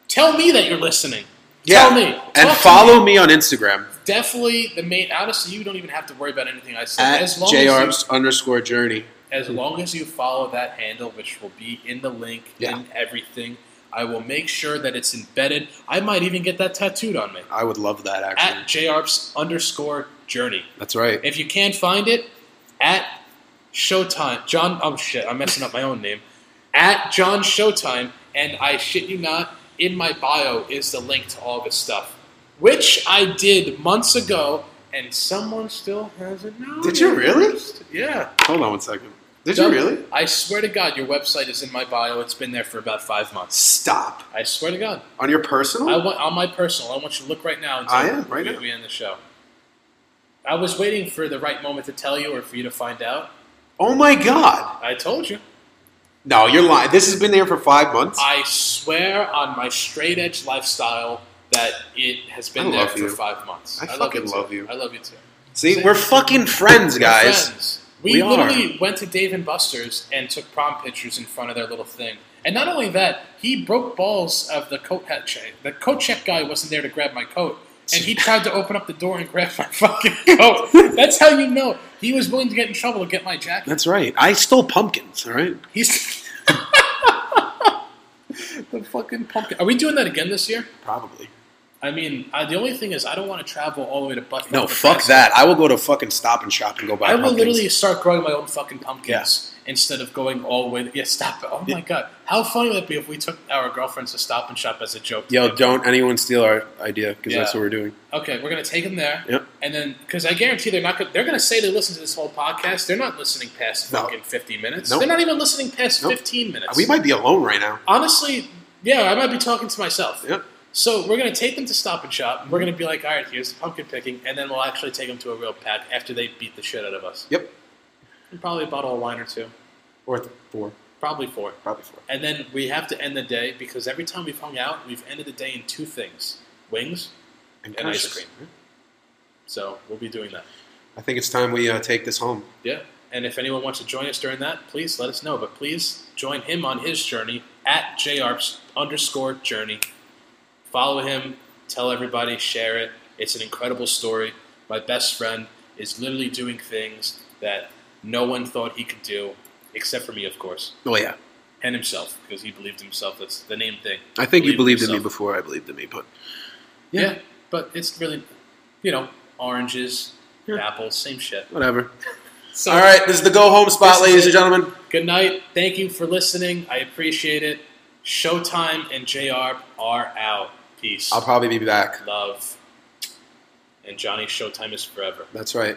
Tell me that you're listening. Yeah. Tell me. And follow me on Instagram Definitely the main. Honestly, you don't even have to worry about anything I at as long as you- underscore journey. as long as you follow that handle, which will be in the link Yeah. in everything, I will make sure that it's embedded. I might even get that tattooed on me I would love that, actually. at jarps underscore journey. That's right. If you can't find it, at Showtime, John. Oh shit, I'm messing up my own name. At John Showtime, and I shit you not, in my bio is the link to all this stuff, which I did months ago, and someone still hasn't noticed. Did you really? Yeah. Hold on one second. Did Don't- you really? I swear to God, your website is in my bio. It's been there for about five months. Stop. I swear to God. On your personal? I want on my personal. I want you to look right now. Until I am, right we, now. we end the show. I was waiting for the right moment to tell you or for you to find out. oh my god. I told you. No, you're lying. This has been there for five months? I swear on my straight edge lifestyle that it has been I there love for you. five months. I love fucking you love you. I love you too. See, we're fucking friends, We're guys. friends. We, We are. literally went to Dave and Buster's and took prom pictures in front of their little thing. And not only that, he broke balls of the coat hat check. The coat check guy wasn't there to grab my coat. And he tried to open up the door and grab my fucking coat. That's how you know. He was willing to get in trouble to get my jacket. That's right. I stole pumpkins, all right? He's the fucking pumpkin. Are we doing that again this year? Probably. I mean, I, the only thing is, I don't want to travel all the way to Buffalo. No, fuck that. I will go to fucking Stop and Shop and go buy I will pumpkins. literally start growing my own fucking pumpkins instead of going all the way. Yeah, stop it. Oh my god, how funny would it be if we took our girlfriends to Stop and Shop as a joke? Yo, don't anyone steal our idea because Yeah. that's what we're doing. Okay, we're gonna take them there, Yep. and then because I guarantee they're not. Gonna, they're gonna say they listen to this whole podcast. They're not listening past No. fucking fifty minutes. Nope. They're not even listening past Nope. fifteen minutes. We might be alone right now. honestly, yeah, I might be talking to myself. Yep. So we're gonna take them to Stop and Shop. and We're gonna be like, all right, here's the pumpkin picking, and then we'll actually take them to a real pack after they beat the shit out of us. Yep. And probably a bottle of wine or two, Or th- four. probably four. Probably four. And then we have to end the day because every time we've hung out, we've ended the day in two things: wings. And ice cream. So we'll be doing that. I think it's time we uh, take this home. Yeah. And if anyone wants to join us during that, please let us know. But please join him on his journey at jarps underscore journey. Follow him. Tell everybody. Share it. It's an incredible story. My best friend is literally doing things that no one thought he could do, except for me, of course, Oh, yeah. and himself, because he believed in himself. That's the name thing. I think you Believe believed in me before I believed in me, but Yeah. but it's really, you know, oranges, Yeah. apples, same shit. Whatever. So, All right, this is the go home spot, ladies it. and gentlemen. Good night. Thank you for listening. I appreciate it. Showtime and JR are out. Peace. I'll probably be back. Love. And Johnny, Showtime is forever. That's right.